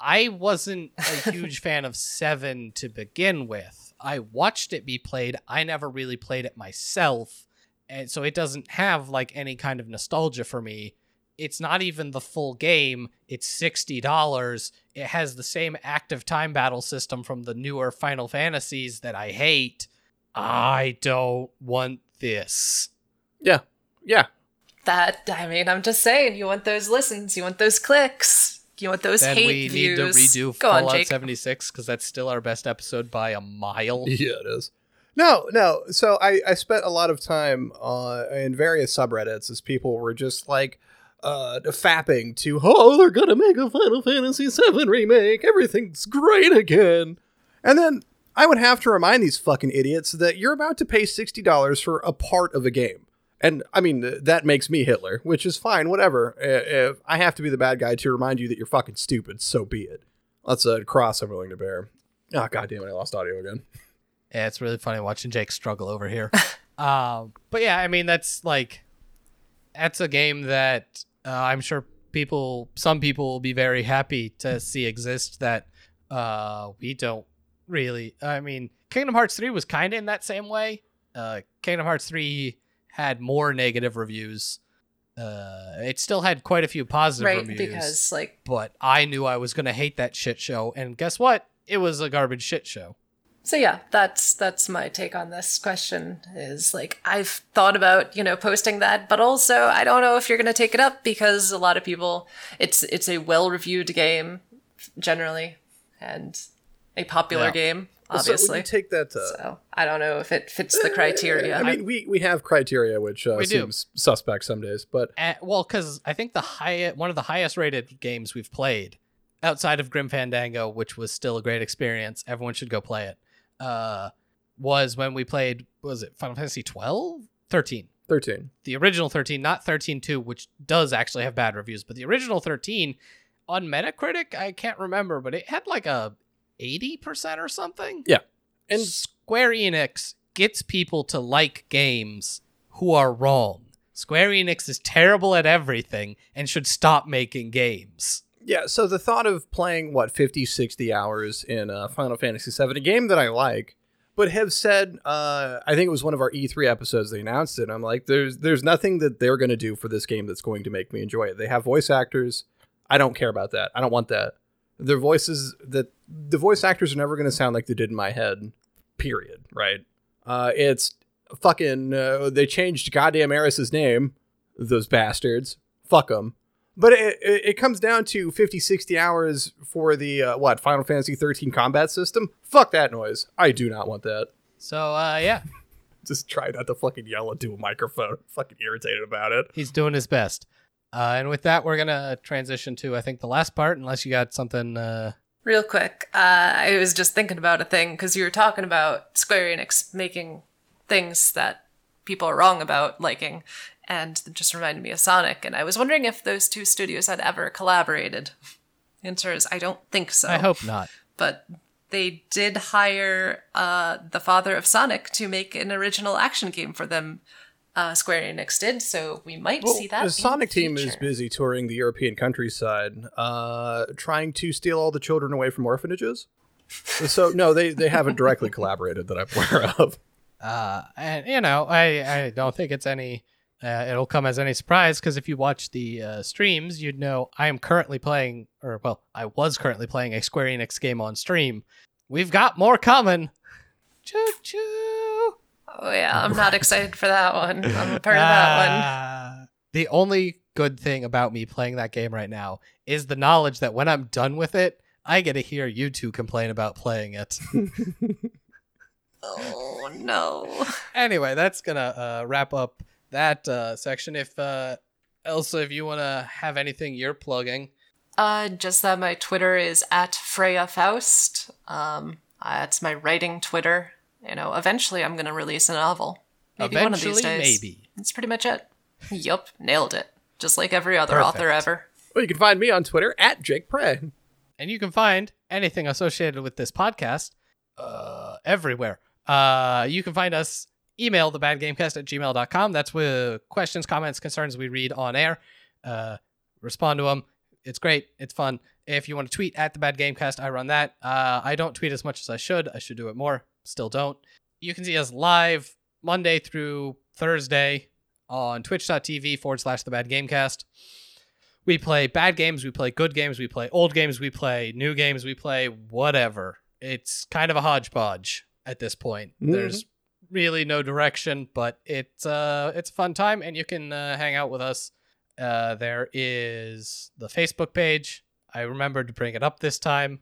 I wasn't a [LAUGHS] huge fan of 7 to begin with. I watched it be played. I never really played it myself. And so it doesn't have like any kind of nostalgia for me. It's not even the full game. It's $60. It has the same active time battle system from the newer Final Fantasies that I hate. I don't want this. Yeah. Yeah. That I mean, I'm just saying, you want those listens, you want those clicks, you want those Then hate we views. need to redo Go on, Fallout Jake. 76 because that's still our best episode by a mile. [LAUGHS] Yeah, it is. No, no. So I, I spent a lot of time uh, in various subreddits as people were just like uh, fapping to, oh, they're gonna make a Final Fantasy VII remake. Everything's great again. And then I would have to remind these fucking idiots that you're about to pay sixty dollars for a part of a game. And I mean that makes me Hitler, which is fine. Whatever. I- If I have to be the bad guy to remind you that you're fucking stupid, so be it. That's a cross I'm willing to bear. Oh god damn it! I lost audio again. Yeah, it's really funny watching Jake struggle over here. [LAUGHS] um, but yeah, I mean that's like that's a game that uh, I'm sure people, some people will be very happy to see exist. That uh, we don't really. I mean, Kingdom Hearts three was kind of in that same way. Uh, Kingdom Hearts three had more negative reviews. Uh, it still had quite a few positive right? reviews Because like but I knew I was going to hate that shit show. And guess what? It was a garbage shit show. So yeah, that's that's my take on this question is like I've thought about, you know, posting that, but also I don't know if you're going to take it up because a lot of people it's it's a well-reviewed game generally and a popular Yeah. game obviously. when you take that, uh, So I don't know if it fits the criteria. I mean, we, we have criteria which uh, We do. seems suspect some days, but Uh, well, because I think the high one of the highest rated games we've played outside of Grim Fandango, which was still a great experience. Everyone should go play it. Uh, was when we played. Was it Final Fantasy 12? 13. thirteen. The original 13, not 13.2, which does actually have bad reviews, but the original 13 on Metacritic, I can't remember, but it had like a 80% or something. Yeah. And Square Enix gets people to like games who are wrong. Square Enix is terrible at everything and should stop making games. yeah, so the thought of playing what 50, 60 hours in uh, Final Fantasy VII, a game that I like, but have said, uh, I think it was one of our E3 episodes they announced it. I'm like, there's there's nothing that they're going to do for this game that's going to make me enjoy it. They have voice actors. I don't care about that. I don't want that. Their voices that the voice actors are never going to sound like they did in my head. Period. Right. Uh, it's fucking. Uh, they changed goddamn Aeris's name. Those bastards. Fuck them. But it, it, it comes down to 50, 60 hours for the, uh, what, Final Fantasy 13 combat system? Fuck that noise. I do not want that. So, uh, yeah, [LAUGHS] Just try not to fucking yell into a microphone. fucking irritated about it. he's doing his best. Uh, and with that, we're going to transition to, I think, the last part, unless you got something. Uh, Real quick, uh, I was just thinking about a thing because you were talking about Square Enix making things that people are wrong about liking, and it just reminded me of Sonic. And I was wondering if those two studios had ever collaborated. Answer is I don't think so. I hope not. but they did hire uh, the father of Sonic to make an original action game for them. Uh, Square Enix did, so we might see that. the Sonic the team is busy touring the European countryside, uh, trying to steal all the children away from orphanages. so, no, they, they haven't directly [LAUGHS] collaborated that I'm aware of. Uh, and you know, I I don't think it's any. Uh, it'll come as any surprise because if you watch the uh, streams, you'd know I am currently playing, or well, I was currently playing a Square Enix game on stream. We've got more coming. Choo choo. Oh yeah, I'm not excited for that one. I'm a part of that one. Ah. The only good thing about me playing that game right now is the knowledge that when I'm done with it, I get to hear you two complain about playing it. [LAUGHS] Oh no. anyway, that's gonna uh, wrap up that uh, section. If uh, Elsa, if you want to have anything you're plugging, Uh, just that my Twitter is at Freya Faust. Um, that's my writing Twitter. You know, eventually I'm gonna release a novel. Maybe one of eventually, these days. maybe. That's pretty much it. yup, nailed it. Just like every other Perfect. author ever. Well, you can find me on Twitter at Jake Pray. And you can find anything associated with this podcast uh, everywhere. Uh, you can find us email thebadgamecast at gmail.com. That's with questions, comments, concerns we read on air. Uh, respond to them. It's great. It's fun. If you want to tweet at the Bad Gamecast, I run that. Uh, I don't tweet as much as I should. I should do it more. Still don't. You can see us live Monday through Thursday on twitch.tv forward slash the Bad Gamecast. We play bad games, we play good games, we play old games, we play new games, we play whatever. It's kind of a hodgepodge at this point. Mhm. There's really no direction, but it's uh it's a fun time and you can uh, hang out with us. Uh, there is the Facebook page. I remembered to bring it up this time.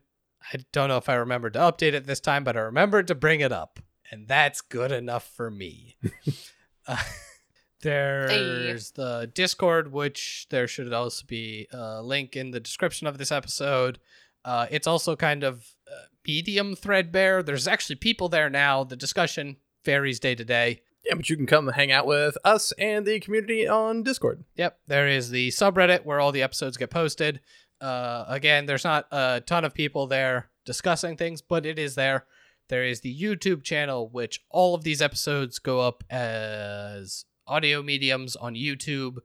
I don't know if I remembered to update it this time, but I remembered to bring it up, and that's good enough for me. [LAUGHS] uh, [LAUGHS] there's the Discord, which there should also be a link in the description of this episode. Uh, it's also kind of uh, medium threadbare. There's actually people there now. The discussion varies day to day. Yeah, but you can come hang out with us and the community on Discord. Yep, there is the subreddit where all the episodes get posted. Uh, again, there's not a ton of people there discussing things, but it is there. There is the YouTube channel, which all of these episodes go up as audio mediums on YouTube.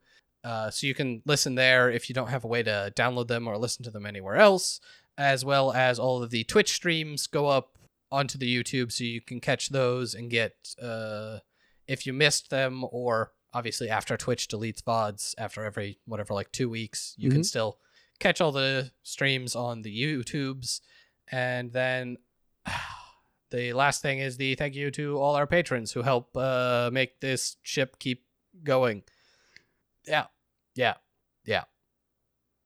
Uh, so you can listen there if you don't have a way to download them or listen to them anywhere else, as well as all of the Twitch streams go up onto the YouTube, so you can catch those and get uh, if you missed them, or obviously after Twitch deletes VODs after every whatever like two weeks, you can Mhm. still catch all the streams on the YouTubes. And then [SIGHS] the last thing is the thank you to all our patrons who help uh, make this ship keep going. Yeah, yeah, yeah.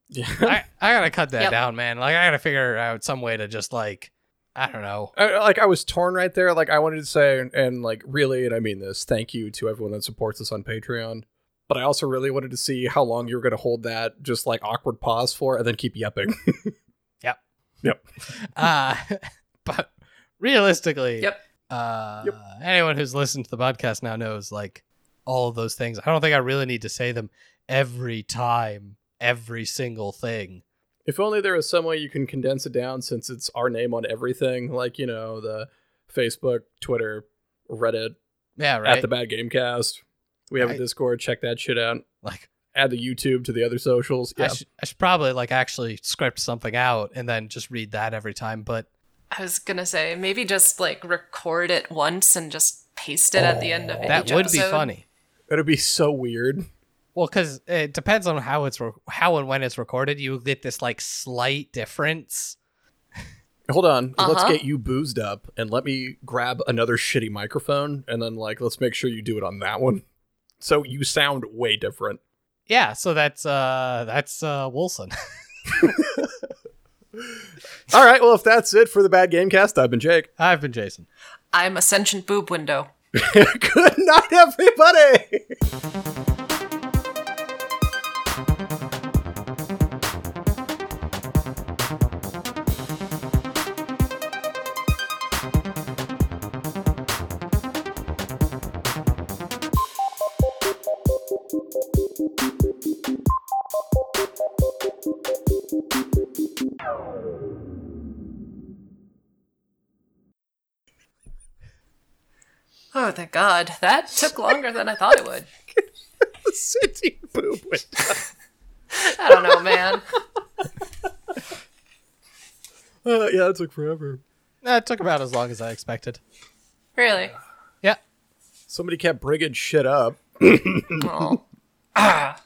Yeah. I, I gotta cut that Yep. down, man. Like I gotta figure out some way to just like I don't know. I, like I was torn right there. Like I wanted to say, and like really, and I mean this. Thank you to everyone that supports us on Patreon. But I also really wanted to see how long you were going to hold that just like awkward pause for, and then keep yepping. [LAUGHS] Yep. Yep. uh, [LAUGHS] but realistically, Yep. Uh, Yep. anyone who's listened to the podcast now knows like all of those things. I don't think I really need to say them every time, every single thing. if only there was some way you can condense it down, since it's our name on everything, like you know the Facebook, Twitter, Reddit, Yeah, right. at the Bad Gamecast. We have Right. a Discord. Check that shit out. like Add the YouTube to the other socials. I, Yeah, should, I should probably like actually script something out and then just read that every time. But I was gonna say maybe just like record it once and just paste it at the end of it. that would be funny. it'd be so weird. Well, because it depends on how it's re- how and when it's recorded. You get this like slight difference. Hold on, let's Uh-huh. get you boozed up and let me grab another shitty microphone and then like let's make sure you do it on that one. So you sound way different. Yeah, so that's uh that's uh Wolcen. [LAUGHS] All right, well if that's it for the Bad Gamecast, I've been Jake. I've been Jason. I'm a sentient boob window. [LAUGHS] Good night, everybody. Oh, thank God. That took longer than I thought it would. City [LAUGHS] boob. I don't know, man. Uh, yeah, it took forever. Uh, it took about as long as I expected. Really? Yeah. Somebody kept bringing shit up. [LAUGHS] Oh. Ah.